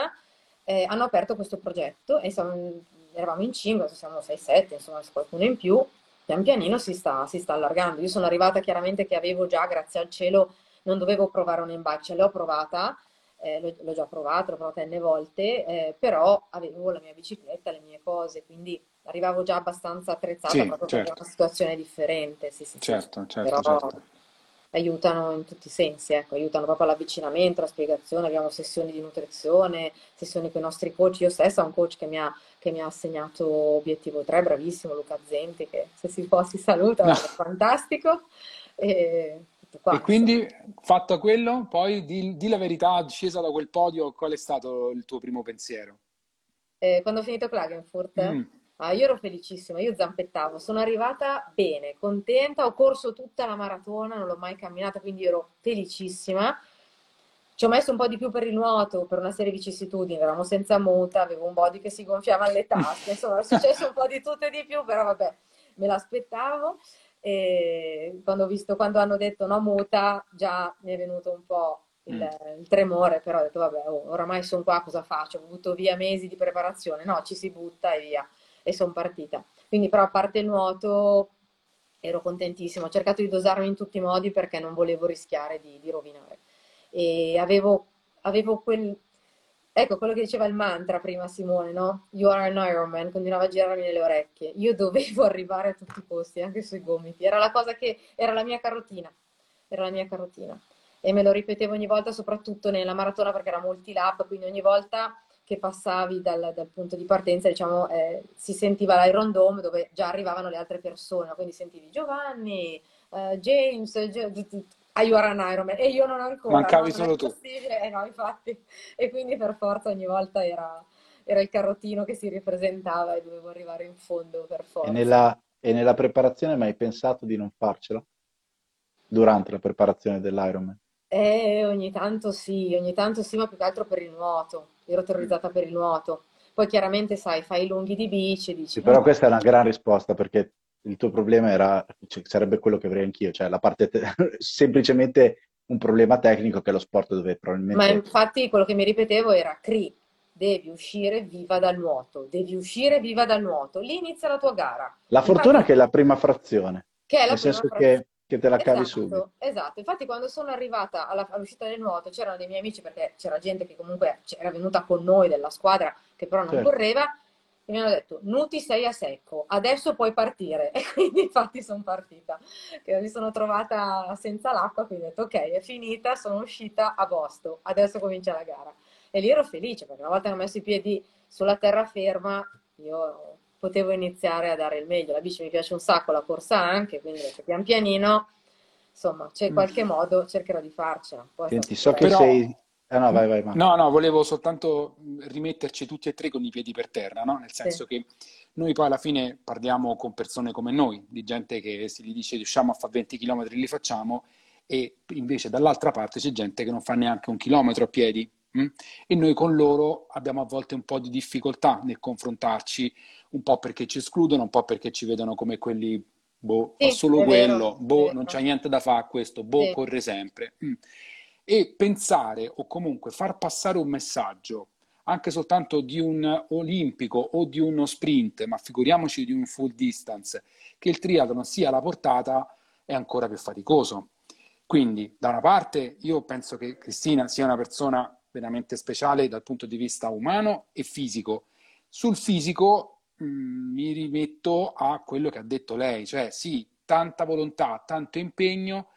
eh, hanno aperto questo progetto e siamo, eravamo in 5, adesso siamo 6-7, insomma qualcuno in più, pian pianino si sta, si sta, allargando. Io sono arrivata chiaramente che avevo già, grazie al cielo, non dovevo provare un embark, ce l'ho provata, eh, l'ho, l'ho, già provata, l'ho provata n volte, eh, però avevo la mia bicicletta, le mie cose, quindi arrivavo già abbastanza attrezzata sì, proprio certo. per una situazione differente. Sì, sì, certo, certo, però, certo. Aiutano in tutti i sensi, ecco, aiutano proprio all'avvicinamento, alla spiegazione, abbiamo sessioni di nutrizione, sessioni con i nostri coach, io stessa ho un coach che mi ha, che mi ha assegnato obiettivo 3, bravissimo Luca Zenti, che se si può si saluta, no. è fantastico. E, e quindi fatto quello, poi di, di, la verità, scesa da quel podio, qual è stato il tuo primo pensiero? Eh, quando ho finito Klagenfurt? Mm Ah, io ero felicissima, io zampettavo, sono arrivata bene, contenta, ho corso tutta la maratona, non l'ho mai camminata, quindi ero felicissima. Ci ho messo un po' di più per il nuoto, per una serie di vicissitudini, eravamo senza muta, avevo un body che si gonfiava alle tasche, insomma è successo un po' di tutto e di più, però vabbè, me l'aspettavo. E quando, ho visto, quando hanno detto no muta, già mi è venuto un po' il, mm. il tremore, però ho detto vabbè, oh, oramai sono qua, cosa faccio? Ho avuto via mesi di preparazione, no, ci si butta e via e sono partita. Quindi però a parte il nuoto ero contentissima, ho cercato di dosarmi in tutti i modi perché non volevo rischiare di, di rovinare. E avevo, avevo quel... Ecco, quello che diceva il mantra prima Simone, no? You are an Ironman, continuava a girarmi nelle orecchie. Io dovevo arrivare a tutti i posti, anche sui gomiti. Era la cosa che... era la mia carotina. Era la mia carotina. E me lo ripetevo ogni volta, soprattutto nella maratona perché era multi lap, quindi ogni volta che passavi dal, dal punto di partenza, diciamo, eh, si sentiva l'Iron Dome dove già arrivavano le altre persone, quindi sentivi Giovanni, uh, James, ah, io ero un Ironman e io non ancora. Mancavi solo tu. Eh, no, infatti. E quindi per forza ogni volta era, era il carrottino che si ripresentava e dovevo arrivare in fondo per forza. E nella, e nella preparazione mai pensato di non farcela? Durante la preparazione dell'Ironman? Eh, ogni tanto sì, ogni tanto sì, ma più che altro per il nuoto ero terrorizzata per il nuoto. Poi chiaramente, sai, fai i lunghi di bici, dici... Sì, però questa è una gran risposta perché il tuo problema era, cioè, sarebbe quello che avrei anch'io, cioè la parte, te- semplicemente un problema tecnico che è lo sport dove probabilmente... Ma infatti quello che mi ripetevo era, Cri, devi uscire viva dal nuoto, devi uscire viva dal nuoto, lì inizia la tua gara. La fortuna infatti, che è la prima frazione. Che è la nel prima senso frazione. che che te la cavi esatto, subito. Esatto, infatti quando sono arrivata alla, all'uscita del nuoto c'erano dei miei amici perché c'era gente che comunque era venuta con noi della squadra che però non certo. correva e mi hanno detto Nuti sei a secco, adesso puoi partire e quindi infatti sono partita, che mi sono trovata senza l'acqua quindi ho detto ok è finita, sono uscita a posto, adesso comincia la gara e lì ero felice perché una volta che ho messo i piedi sulla terraferma io potevo iniziare a dare il meglio. La bici mi piace un sacco, la corsa anche, quindi pian pianino, insomma, c'è mm. qualche modo, cercherò di farcela. Senti, so che Però... sei... Ah, no, vai, vai, vai. No, no, volevo soltanto rimetterci tutti e tre con i piedi per terra, no? Nel senso sì. che noi poi alla fine parliamo con persone come noi, di gente che se gli dice riusciamo a fare 20 km li facciamo, e invece dall'altra parte c'è gente che non fa neanche un chilometro a piedi. Hm? E noi con loro abbiamo a volte un po' di difficoltà nel confrontarci un po' perché ci escludono, un po' perché ci vedono come quelli, boh, sì, fa solo quello, vero, boh, non c'è niente da fare a questo, boh, sì. corre sempre. Mm. E pensare o comunque far passare un messaggio anche soltanto di un olimpico o di uno sprint, ma figuriamoci di un full distance, che il triathlon sia alla portata è ancora più faticoso. Quindi, da una parte, io penso che Cristina sia una persona veramente speciale dal punto di vista umano e fisico. Sul fisico Mm, mi rimetto a quello che ha detto lei, cioè sì, tanta volontà, tanto impegno,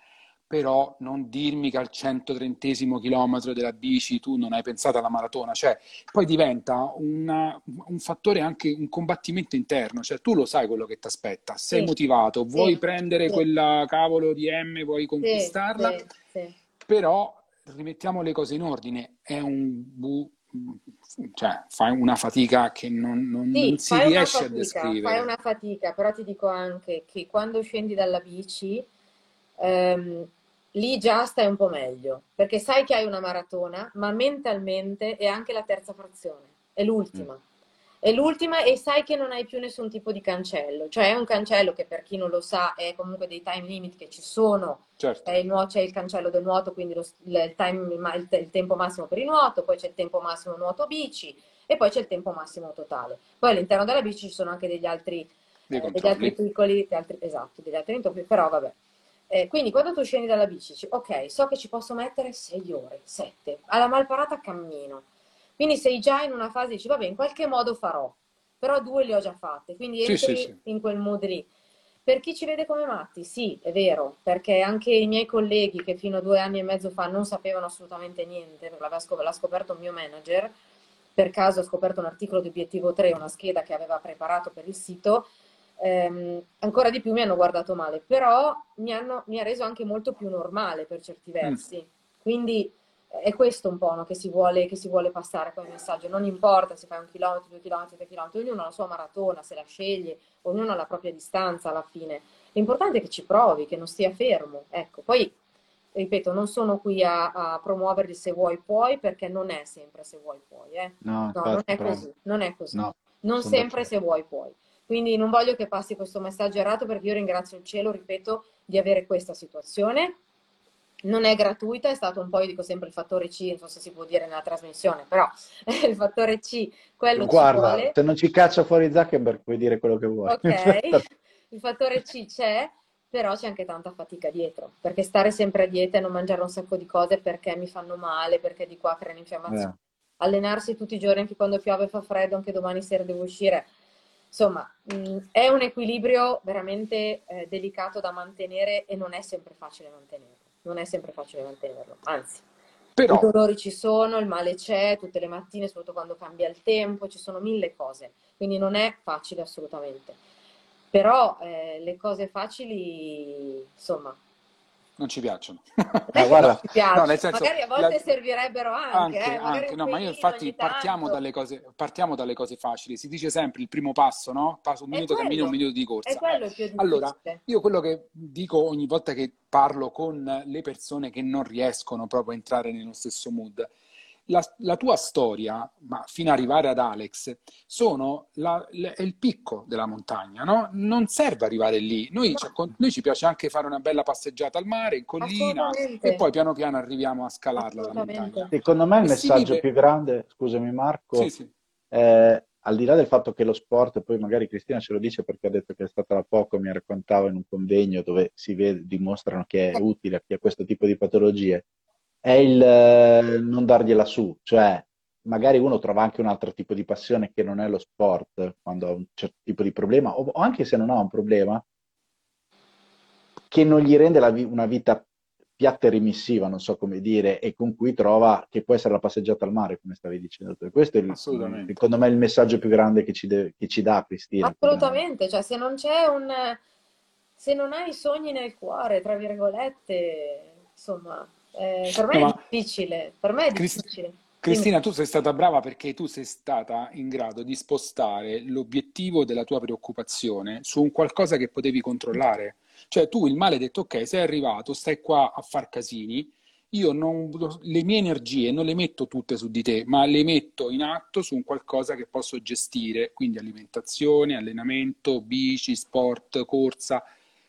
però non dirmi che al 130 chilometro della bici tu non hai pensato alla maratona, cioè poi diventa una, un fattore anche un combattimento interno, cioè tu lo sai quello che ti aspetta, sei sì. motivato, vuoi sì. prendere sì. quella cavolo di M, vuoi conquistarla, però rimettiamo le cose in ordine, è un bu- cioè, fai una fatica che non, non, sì, non si riesce fatica, a descrivere. Fai una fatica, però ti dico anche che quando scendi dalla bici, ehm, lì già stai un po' meglio, perché sai che hai una maratona, ma mentalmente è anche la terza frazione, è l'ultima. Mm è l'ultima e sai che non hai più nessun tipo di cancello, cioè è un cancello che per chi non lo sa è comunque dei time limit che ci sono, certo. il nuoto, c'è il cancello del nuoto, quindi lo, il, time, il, il, tempo massimo per il nuoto, poi c'è il tempo massimo nuoto bici e poi c'è il tempo massimo totale. Poi all'interno della bici ci sono anche degli altri, eh, degli altri piccoli, degli altri, esatto, degli altri intoppi, però vabbè. Eh, quindi quando tu scendi dalla bici, dici, ok, so che ci posso mettere 6 ore, 7, alla malparata cammino quindi sei già in una fase, dici, vabbè, in qualche modo farò, però due le ho già fatte, quindi entri sì, sì, in quel mood lì. Per chi ci vede come matti, sì, è vero, perché anche i miei colleghi che fino a due anni e mezzo fa non sapevano assolutamente niente, l'ha scoperto un mio manager, per caso ho scoperto un articolo di Obiettivo 3, una scheda che aveva preparato per il sito, ehm, ancora di più mi hanno guardato male, però mi, hanno, mi, ha reso anche molto più normale per certi mm. versi. Mm. Quindi è questo un po' no, che, si vuole, che, si vuole, passare come messaggio. Non importa se fai un chilometro, due chilometri, tre chilometri, ognuno ha la sua maratona, se la sceglie, ognuno ha la propria distanza alla fine. L'importante è che ci provi, che non stia fermo. Ecco, poi, ripeto, non sono qui a, a promuoverli se vuoi puoi, perché non è sempre se vuoi puoi. Eh? No, no non è così. Non è così. No, non sempre se vuoi puoi. Quindi non voglio che passi questo messaggio errato perché io ringrazio il cielo, ripeto, di avere questa situazione non è gratuita, è stato un po', io dico sempre il fattore C, non so se si può dire nella trasmissione, però il fattore C, quello Guarda, se non ci caccia fuori Zuckerberg puoi dire quello che vuoi. Ok, il fattore C c'è, però c'è anche tanta fatica dietro, perché stare sempre a dieta e non mangiare un sacco di cose perché mi fanno male, perché di qua creano infiammazione. Eh. Allenarsi tutti i giorni anche quando piove e fa freddo, anche domani sera devo uscire. Insomma, mh, è un equilibrio veramente eh, delicato da mantenere e non è sempre facile mantenerlo non è sempre facile mantenerlo, anzi. Però... I dolori ci sono, il male c'è tutte le mattine, soprattutto quando cambia il tempo, ci sono mille cose, quindi non è facile assolutamente. Però eh, le cose facili, insomma, non ci piacciono. Ma guarda, no, senso, magari a volte la... servirebbero anche. anche, eh, anche. No, ma io infatti partiamo dalle, cose, partiamo dalle, cose, facili. Si dice sempre il primo passo, no? Passo un minuto, cammino un minuto di corsa. Difficile. Allora, io quello che dico ogni volta che parlo con le persone che non riescono proprio a entrare nello stesso mood la, la, tua storia, ma fino ad arrivare ad Alex, sono la, la, il picco della montagna, no? Non serve arrivare lì. Noi, no. noi, ci piace anche fare una bella passeggiata al mare, in collina, e poi piano piano arriviamo a scalarla la montagna. Secondo me il messaggio vive... più grande, scusami Marco, sì, sì. Eh, al di là del fatto che lo sport, poi magari Cristina ce lo dice perché ha detto che è stata da poco, mi raccontava in un convegno dove si vede, dimostrano che è eh. utile a chi ha questo tipo di patologie, è il eh, non dargliela su, cioè magari uno trova anche un altro tipo di passione che non è lo sport quando ha un certo tipo di problema, o, o anche se non ha un problema, che non gli rende vi- una vita piatta e rimissiva, non so come dire, e con cui trova che può essere la passeggiata al mare, come stavi dicendo tu. Questo è il, secondo me il messaggio più grande che ci, de- che ci dà Cristina. Assolutamente, cioè se non c'è un... se non hai i sogni nel cuore, tra virgolette, insomma, eh, per me no, è difficile, per me è difficile. Cristina, tu sei stata brava perché tu sei stata in grado di spostare l'obiettivo della tua preoccupazione su un qualcosa che potevi controllare. Cioè tu il male hai detto ok, sei arrivato, stai qua a far casini, io non, le mie energie non le metto tutte su di te, ma le metto in atto su un qualcosa che posso gestire, quindi alimentazione, allenamento, bici, sport, corsa,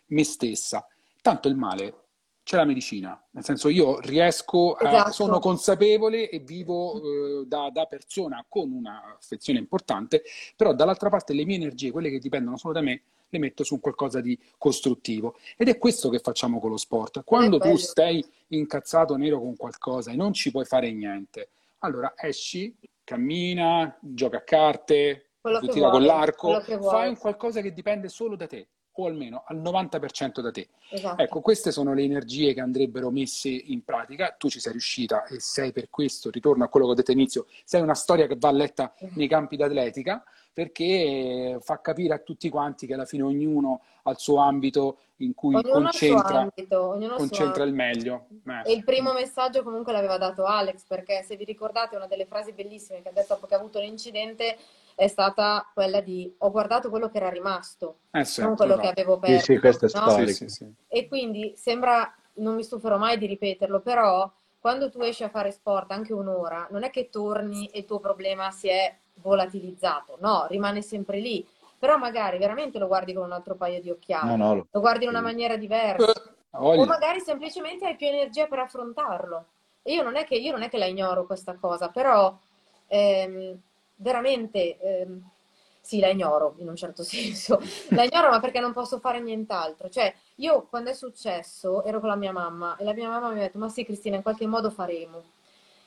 me stessa. Tanto il male c'è la medicina, nel senso io riesco, a, esatto. sono consapevole e vivo eh, da, da, persona con un'affezione importante, però dall'altra parte le mie energie, quelle che dipendono solo da me, le metto su qualcosa di costruttivo. Ed è questo che facciamo con lo sport. Quando tu stai incazzato nero con qualcosa e non ci puoi fare niente, allora esci, cammina, gioca a carte, tira con l'arco, fai un qualcosa che dipende solo da te o almeno al 90% da te. Esatto. Ecco, queste sono le energie che andrebbero messe in pratica. Tu ci sei riuscita e sei per questo, ritorno a quello che ho detto all'inizio, sei una storia che va letta nei campi d'atletica perché fa capire a tutti quanti che alla fine ognuno ha il suo ambito in cui ognuno concentra, ambito, concentra il meglio. Eh. E il primo messaggio comunque l'aveva dato Alex, perché se vi ricordate una delle frasi bellissime che ha detto dopo che ha avuto l'incidente è stata quella di ho guardato quello che era rimasto, eh sì, non quello esatto. che avevo perso. Sì, sì, questa è no? sì, sì, E quindi sembra, non mi stuferò mai di ripeterlo, però quando tu esci a fare sport anche un'ora, non è che torni e il tuo problema si è volatilizzato, no, rimane sempre lì. Però magari veramente lo guardi con un altro paio di occhiali, no, no, lo... lo guardi in una maniera diversa. O magari semplicemente hai più energia per affrontarlo. io non è che, io non è che la ignoro questa cosa, però ehm, veramente ehm, sì, la ignoro in un certo senso. La ignoro ma perché non posso fare nient'altro. Cioè, io quando è successo ero con la mia mamma e la mia mamma mi ha detto ma sì Cristina in qualche modo faremo.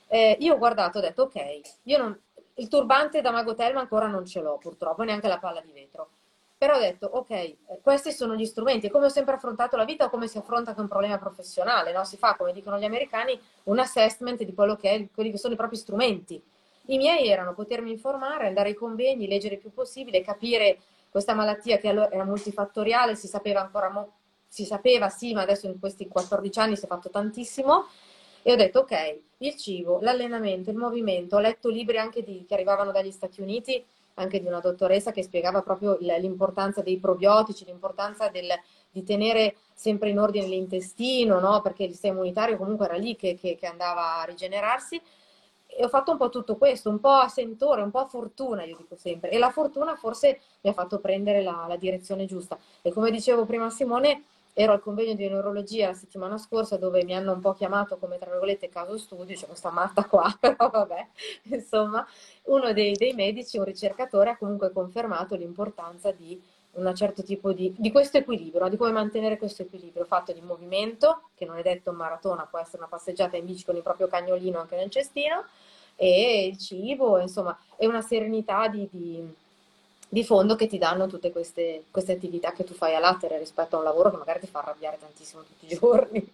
Eh, io ho guardato, ho detto ok, io non, il turbante da Mago Telma ancora non ce l'ho purtroppo, neanche la palla di vetro. Però ho detto, ok, eh, questi sono gli strumenti, come ho sempre affrontato la vita o come si affronta anche un problema professionale, no? Si fa, come dicono gli americani, un assessment di quello che è, quelli che sono i propri strumenti. I miei erano potermi informare, andare ai convegni, leggere il più possibile, capire questa malattia che allora era multifattoriale, si sapeva ancora, mo- si sapeva sì, ma adesso in questi 14 anni si è fatto tantissimo. E ho detto, ok, il cibo, l'allenamento, il movimento, ho letto libri anche di, che arrivavano dagli Stati Uniti, anche di una dottoressa che spiegava proprio l'importanza dei probiotici, l'importanza del, di tenere sempre in ordine l'intestino, no? perché il sistema immunitario comunque era lì che, che, che, andava a rigenerarsi. E ho fatto un po' tutto questo, un po' a sentore, un po' a fortuna, io dico sempre. E la fortuna forse mi ha fatto prendere la, la direzione giusta. E come dicevo prima Simone, ero al convegno di neurologia la settimana scorsa dove mi hanno un po' chiamato come tra virgolette caso studio, c'è questa matta qua, però vabbè, insomma, uno dei, dei, medici, un ricercatore, ha comunque confermato l'importanza di un certo tipo di, di questo equilibrio, di come mantenere questo equilibrio fatto di movimento, che non è detto maratona, può essere una passeggiata in bici con il proprio cagnolino anche nel cestino, e il cibo, insomma, è una serenità di, di di fondo che ti danno tutte queste, queste attività che tu fai a latere rispetto a un lavoro che magari ti fa arrabbiare tantissimo tutti i giorni.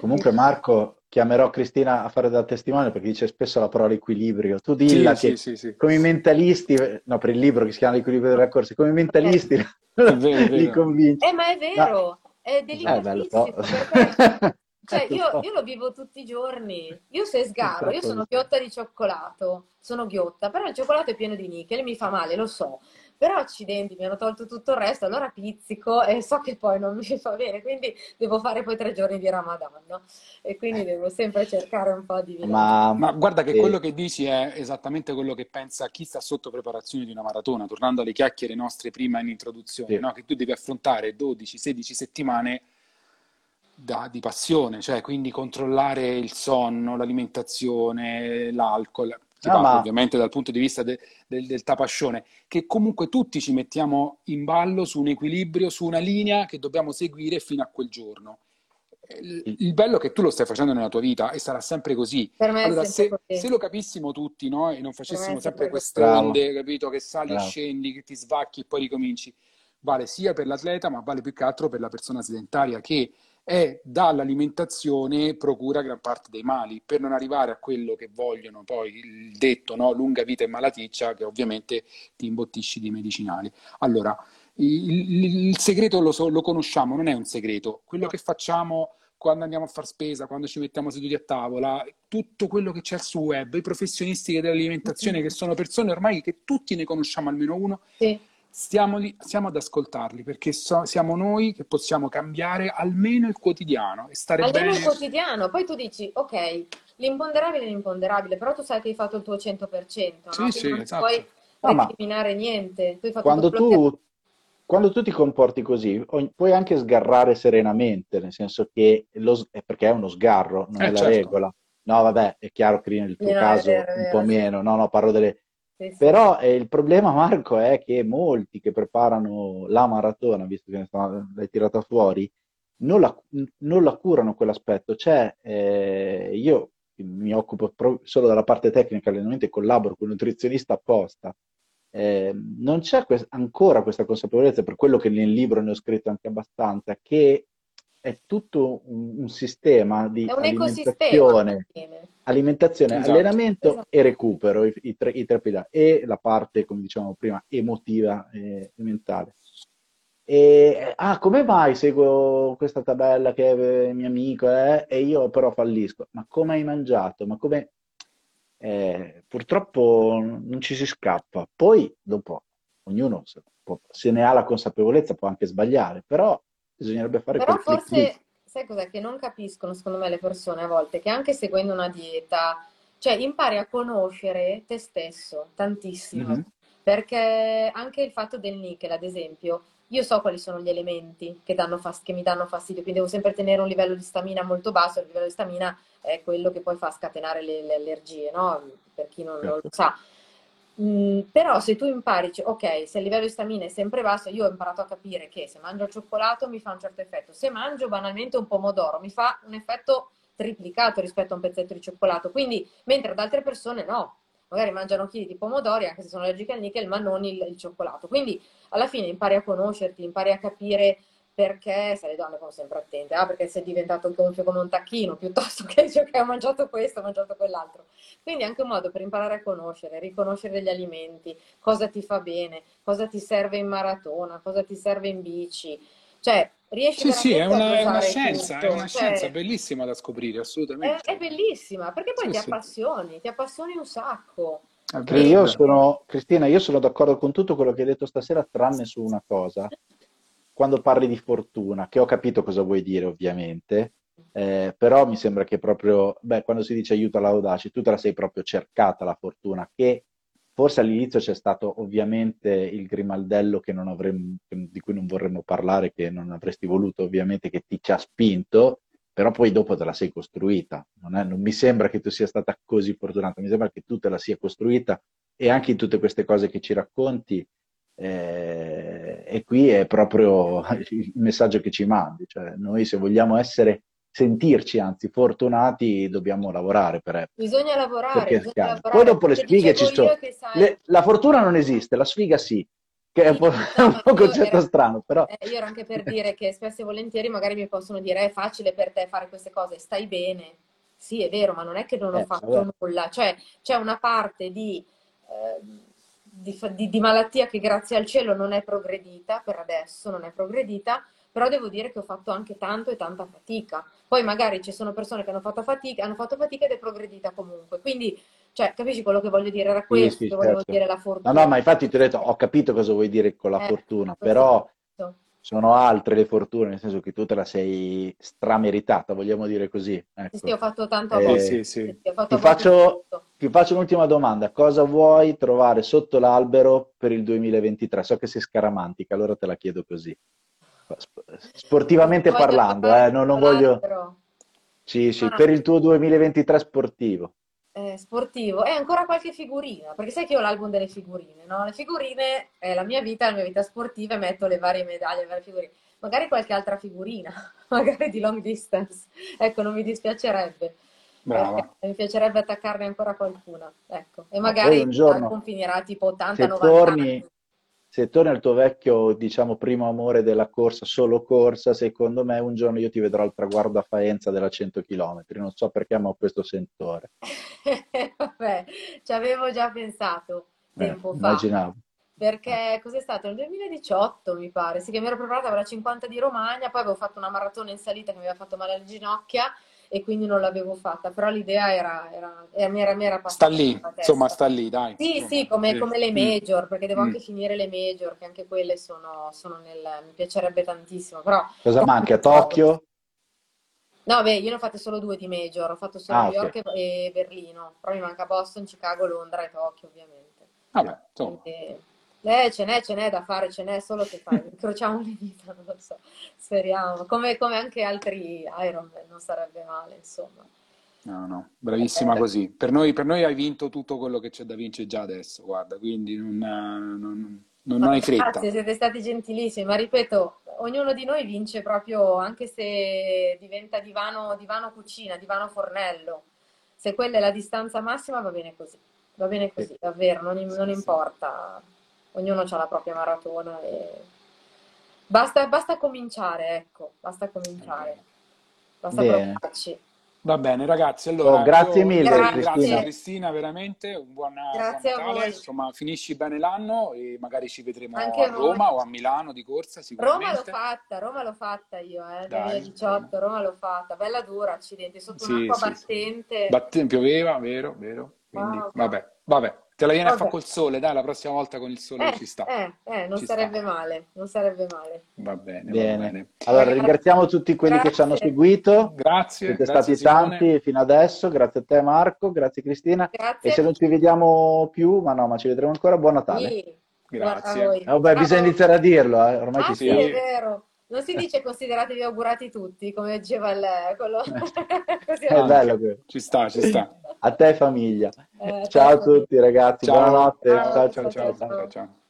Comunque Marco, chiamerò Cristina a fare da testimone perché dice spesso la parola equilibrio. Tu dilla sì, che sì, sì, come i mentalisti, no per il libro che si chiama L'equilibrio della corsa, come i mentalisti eh. è vero, li convinci. Eh ma è vero, ma... è delicatissimo. Eh, Cioè, io, io, lo vivo tutti i giorni. Io se sgarro, io sono ghiotta di cioccolato, sono ghiotta, però il cioccolato è pieno di nickel, mi fa male, lo so però accidenti, mi hanno tolto tutto il resto, allora pizzico e so che poi non mi fa bene, quindi devo fare poi tre giorni di Ramadan, no? E quindi devo sempre cercare un po' di... Ma, ma guarda che eh. quello che dici è esattamente quello che pensa chi sta sotto preparazione di una maratona, tornando alle chiacchiere nostre prima in introduzione, sì. no? che tu devi affrontare 12-16 settimane da, di passione, cioè quindi controllare il sonno, l'alimentazione, l'alcol no, ma... ovviamente dal punto di vista de, de, del tapascione, che comunque tutti ci mettiamo in ballo su un equilibrio, su una linea che dobbiamo seguire fino a quel giorno. Il, il bello è che tu lo stai facendo nella tua vita e sarà sempre così. Per me allora, se, così. se, lo capissimo tutti no? e non facessimo sempre queste onde, capito? Che sali e scendi, che ti svacchi e poi ricominci, vale sia per l'atleta, ma vale più che altro per la persona sedentaria che è dall'alimentazione procura gran parte dei mali, per non arrivare a quello che vogliono poi il detto no? lunga vita e malaticcia, che ovviamente ti imbottisci di medicinali. Allora, il, il segreto lo, so, lo, conosciamo, non è un segreto. Quello che facciamo quando andiamo a far spesa, quando ci mettiamo seduti a tavola, tutto quello che c'è sul web, i professionisti dell'alimentazione, che sono persone ormai che tutti ne conosciamo almeno uno, sì stiamo, lì, stiamo ad ascoltarli perché so, siamo noi che possiamo cambiare almeno il quotidiano e stare almeno bene. il quotidiano, poi tu dici ok, l'imponderabile è l'imponderabile, però tu sai che hai fatto il tuo 100%, no? Sì, sì, non esatto. puoi no, eliminare niente. Tu quando, tu, quando tu ti comporti così, puoi anche sgarrare serenamente, nel senso che lo, è perché è uno sgarro, non eh, è la certo. regola. No, vabbè, è chiaro che nel tuo no, caso vero, un po' meno, no, no, parlo delle, Però eh, il problema, Marco, è che molti che preparano la maratona, visto che l'hai tirata fuori, non la, non la curano quell'aspetto. Cioè, eh, io mi occupo solo della parte tecnica, allenamento e collaboro con un nutrizionista apposta. Eh, non c'è que- ancora questa consapevolezza, per quello che nel libro ne ho scritto anche abbastanza, che è tutto un, un sistema di alimentazione, alimentazione esatto. allenamento esatto. e recupero, i, i, tre, i tre pilari, e la parte, come dicevamo prima, emotiva e mentale. E, ah, come mai seguo questa tabella che è mio amico eh, e io però fallisco? Ma come hai mangiato? Ma come... Eh, purtroppo non ci si scappa. Poi, dopo, ognuno se, può, se ne ha la consapevolezza può anche sbagliare, però bisognerebbe fare Però forse, click, sai cos'è? Che non capiscono, secondo me, le persone a volte, che anche seguendo una dieta, cioè impari a conoscere te stesso tantissimo. Mm-hmm. Perché anche il fatto del nickel, ad esempio, io so quali sono gli elementi che, fast- che mi danno fastidio, quindi devo sempre tenere un livello di stamina molto basso, il livello di stamina è quello che poi fa scatenare le, le allergie, no? Per chi non, non lo sa. Mm, però se tu impari, cioè, ok, se il livello di stamina è sempre basso, io ho imparato a capire che se mangio il cioccolato mi fa un certo effetto, se mangio banalmente un pomodoro mi fa un effetto triplicato rispetto a un pezzetto di cioccolato, quindi mentre ad altre persone no, magari mangiano chili di pomodori anche se sono allergiche al nickel, ma non il, il cioccolato. Quindi alla fine impari a conoscerti, impari a capire perché, se le donne sono sempre attente, ah, perché sei diventato gonfio come un tacchino, piuttosto che dice che ho mangiato questo, ho mangiato quell'altro. Quindi è anche un modo per imparare a conoscere, riconoscere gli alimenti, cosa ti fa bene, cosa ti serve in maratona, cosa ti serve in bici. Cioè, riesci sì, sì, è una, è una scienza, tutto. è una cioè, scienza bellissima da scoprire, assolutamente. È, è bellissima, perché poi sì, ti sì. appassioni, ti appassioni un sacco. Io sono, Cristina, io sono d'accordo con tutto quello che hai detto stasera, tranne su una cosa quando parli di fortuna, che ho capito cosa vuoi dire ovviamente, eh, però mi sembra che proprio, beh, quando si dice aiuto all'audace, tu te la sei proprio cercata la fortuna, che forse all'inizio c'è stato ovviamente il grimaldello avremmo, di cui non vorremmo parlare, che non avresti voluto ovviamente, che ti ci ha spinto, però poi dopo te la sei costruita. Non, è, non mi sembra che tu sia stata così fortunata, mi sembra che tu te la sia costruita e anche in tutte queste cose che ci racconti eh, e qui è proprio il messaggio che ci mandi, cioè noi se vogliamo essere, sentirci anzi fortunati, dobbiamo lavorare per Bisogna lavorare, bisogna lavorare. Poi dopo le sfighe ci sono. Le, la fortuna non esiste, la sfiga sì, che è un po', no, un, po concetto era, strano, però... Eh, io ero anche per dire che spesso e volentieri magari mi possono dire è facile per te fare queste cose, stai bene. Sì, è vero, ma non è che non ho eh, fatto vabbè. nulla, cioè c'è una parte di... Eh, di, di, di, malattia che grazie al cielo non è progredita, per adesso non è progredita, però devo dire che ho fatto anche tanto e tanta fatica. Poi magari ci sono persone che hanno fatto fatica, hanno fatto fatica ed è progredita comunque. Quindi, cioè, capisci quello che voglio dire? Era questo sì, sì, che volevo certo. dire la fortuna. No, no, ma infatti ti ho detto, ho capito cosa vuoi dire con la eh, fortuna, però sono altre le fortune, nel senso che tu te la sei strameritata, vogliamo dire così. Ecco. Sì, ho fatto tanto a eh, sì, sì. ti, faccio, ti, faccio, un'ultima domanda. Cosa vuoi trovare sotto l'albero per il 2023? So che sei scaramantica, allora te la chiedo così. Sportivamente parlando, eh, non, non voglio... Sì, sì, ah. per il tuo 2023 sportivo eh, sportivo e ancora qualche figurina, perché sai che io ho l'album delle figurine, no? Le figurine è la mia vita, la mia vita sportiva e metto le varie medaglie, le varie figurine. Magari qualche altra figurina, magari di long distance. Ecco, non mi dispiacerebbe. Brava. Eh, mi piacerebbe attaccarne ancora qualcuna. Ecco. E magari un giorno, finirà tipo 80-90 torni, se torni al tuo vecchio, diciamo, primo amore della corsa, solo corsa, secondo me un giorno io ti vedrò al traguardo a Faenza della 100 km. Non so perché, ma ho questo sentore. Vabbè, ci avevo già pensato eh, tempo eh, fa. Immaginavo. Perché cos'è stato? Nel 2018 mi pare, sì che mi ero preparata per la 50 di Romagna, poi avevo fatto una maratona in salita che mi aveva fatto male alle ginocchia e quindi non l'avevo fatta, però l'idea era, era, era, mi era, mi era Sta lì, insomma, sta lì, dai. Sì, sì, come, come le mm. major, perché devo mm. anche finire le major, che anche quelle sono, sono nel... mi piacerebbe tantissimo, però... Cosa manca? Tokyo? No, beh, io ne ho fatte solo due di major, ho fatto solo ah, New York okay. e Berlino, però mi manca Boston, Chicago, Londra e Tokyo, ovviamente. Vabbè, insomma. Quindi... Eh, ce n'è, ce n'è da fare, ce n'è solo che fai, incrociamo le dita, non lo so, speriamo. Come, come anche altri Ironman, non sarebbe male, insomma. No, no, bravissima eh, così. Per noi, per noi, hai vinto tutto quello che c'è da vincere già adesso, guarda, quindi non, non, non, hai fretta. Grazie, siete stati gentilissimi, ma ripeto, ognuno di noi vince proprio, anche se diventa divano, divano cucina, divano fornello. Se quella è la distanza massima va bene così, va bene così, davvero, non, non importa ognuno ha la propria maratona e basta, basta cominciare, ecco, basta cominciare, basta Bene. provarci. Va bene, ragazzi. Allora, oh, grazie mille, grazie, Cristina. Cristina, veramente un buon, grazie buon Natale. Insomma, finisci bene l'anno e magari ci vedremo Anche a Roma o a Milano di corsa. Roma l'ho fatta, Roma l'ho fatta io, eh, 2018, Roma l'ho fatta, bella dura, accidenti, sotto sì, un'acqua sì, battente. Sì. Battente, pioveva, vero, vero. Quindi, wow. vabbè, vabbè. Te la viene Vabbè. a fare col sole, dai, la prossima volta con il sole eh, ci sta. Eh, eh, non ci sarebbe sta. male, non sarebbe male. Va bene, bene. Va bene. Allora, ringraziamo tutti quelli grazie. che ci hanno seguito. Grazie. Siete grazie, stati Simone. tanti fino adesso, grazie a te Marco, grazie Cristina. Grazie. E se non ci vediamo più, ma no, ma ci vedremo ancora, buon Natale. Sì. Grazie. Vabbè, bisogna iniziare a dirlo, eh. ormai ah, ci sì, è vero. Non si dice consideratevi augurati tutti, come diceva il, quello... è bello quello. Ci sta, ci sta. A te famiglia. Eh, ciao a tutti ragazzi, ciao. buonanotte. ciao, ciao. ciao. ciao. ciao.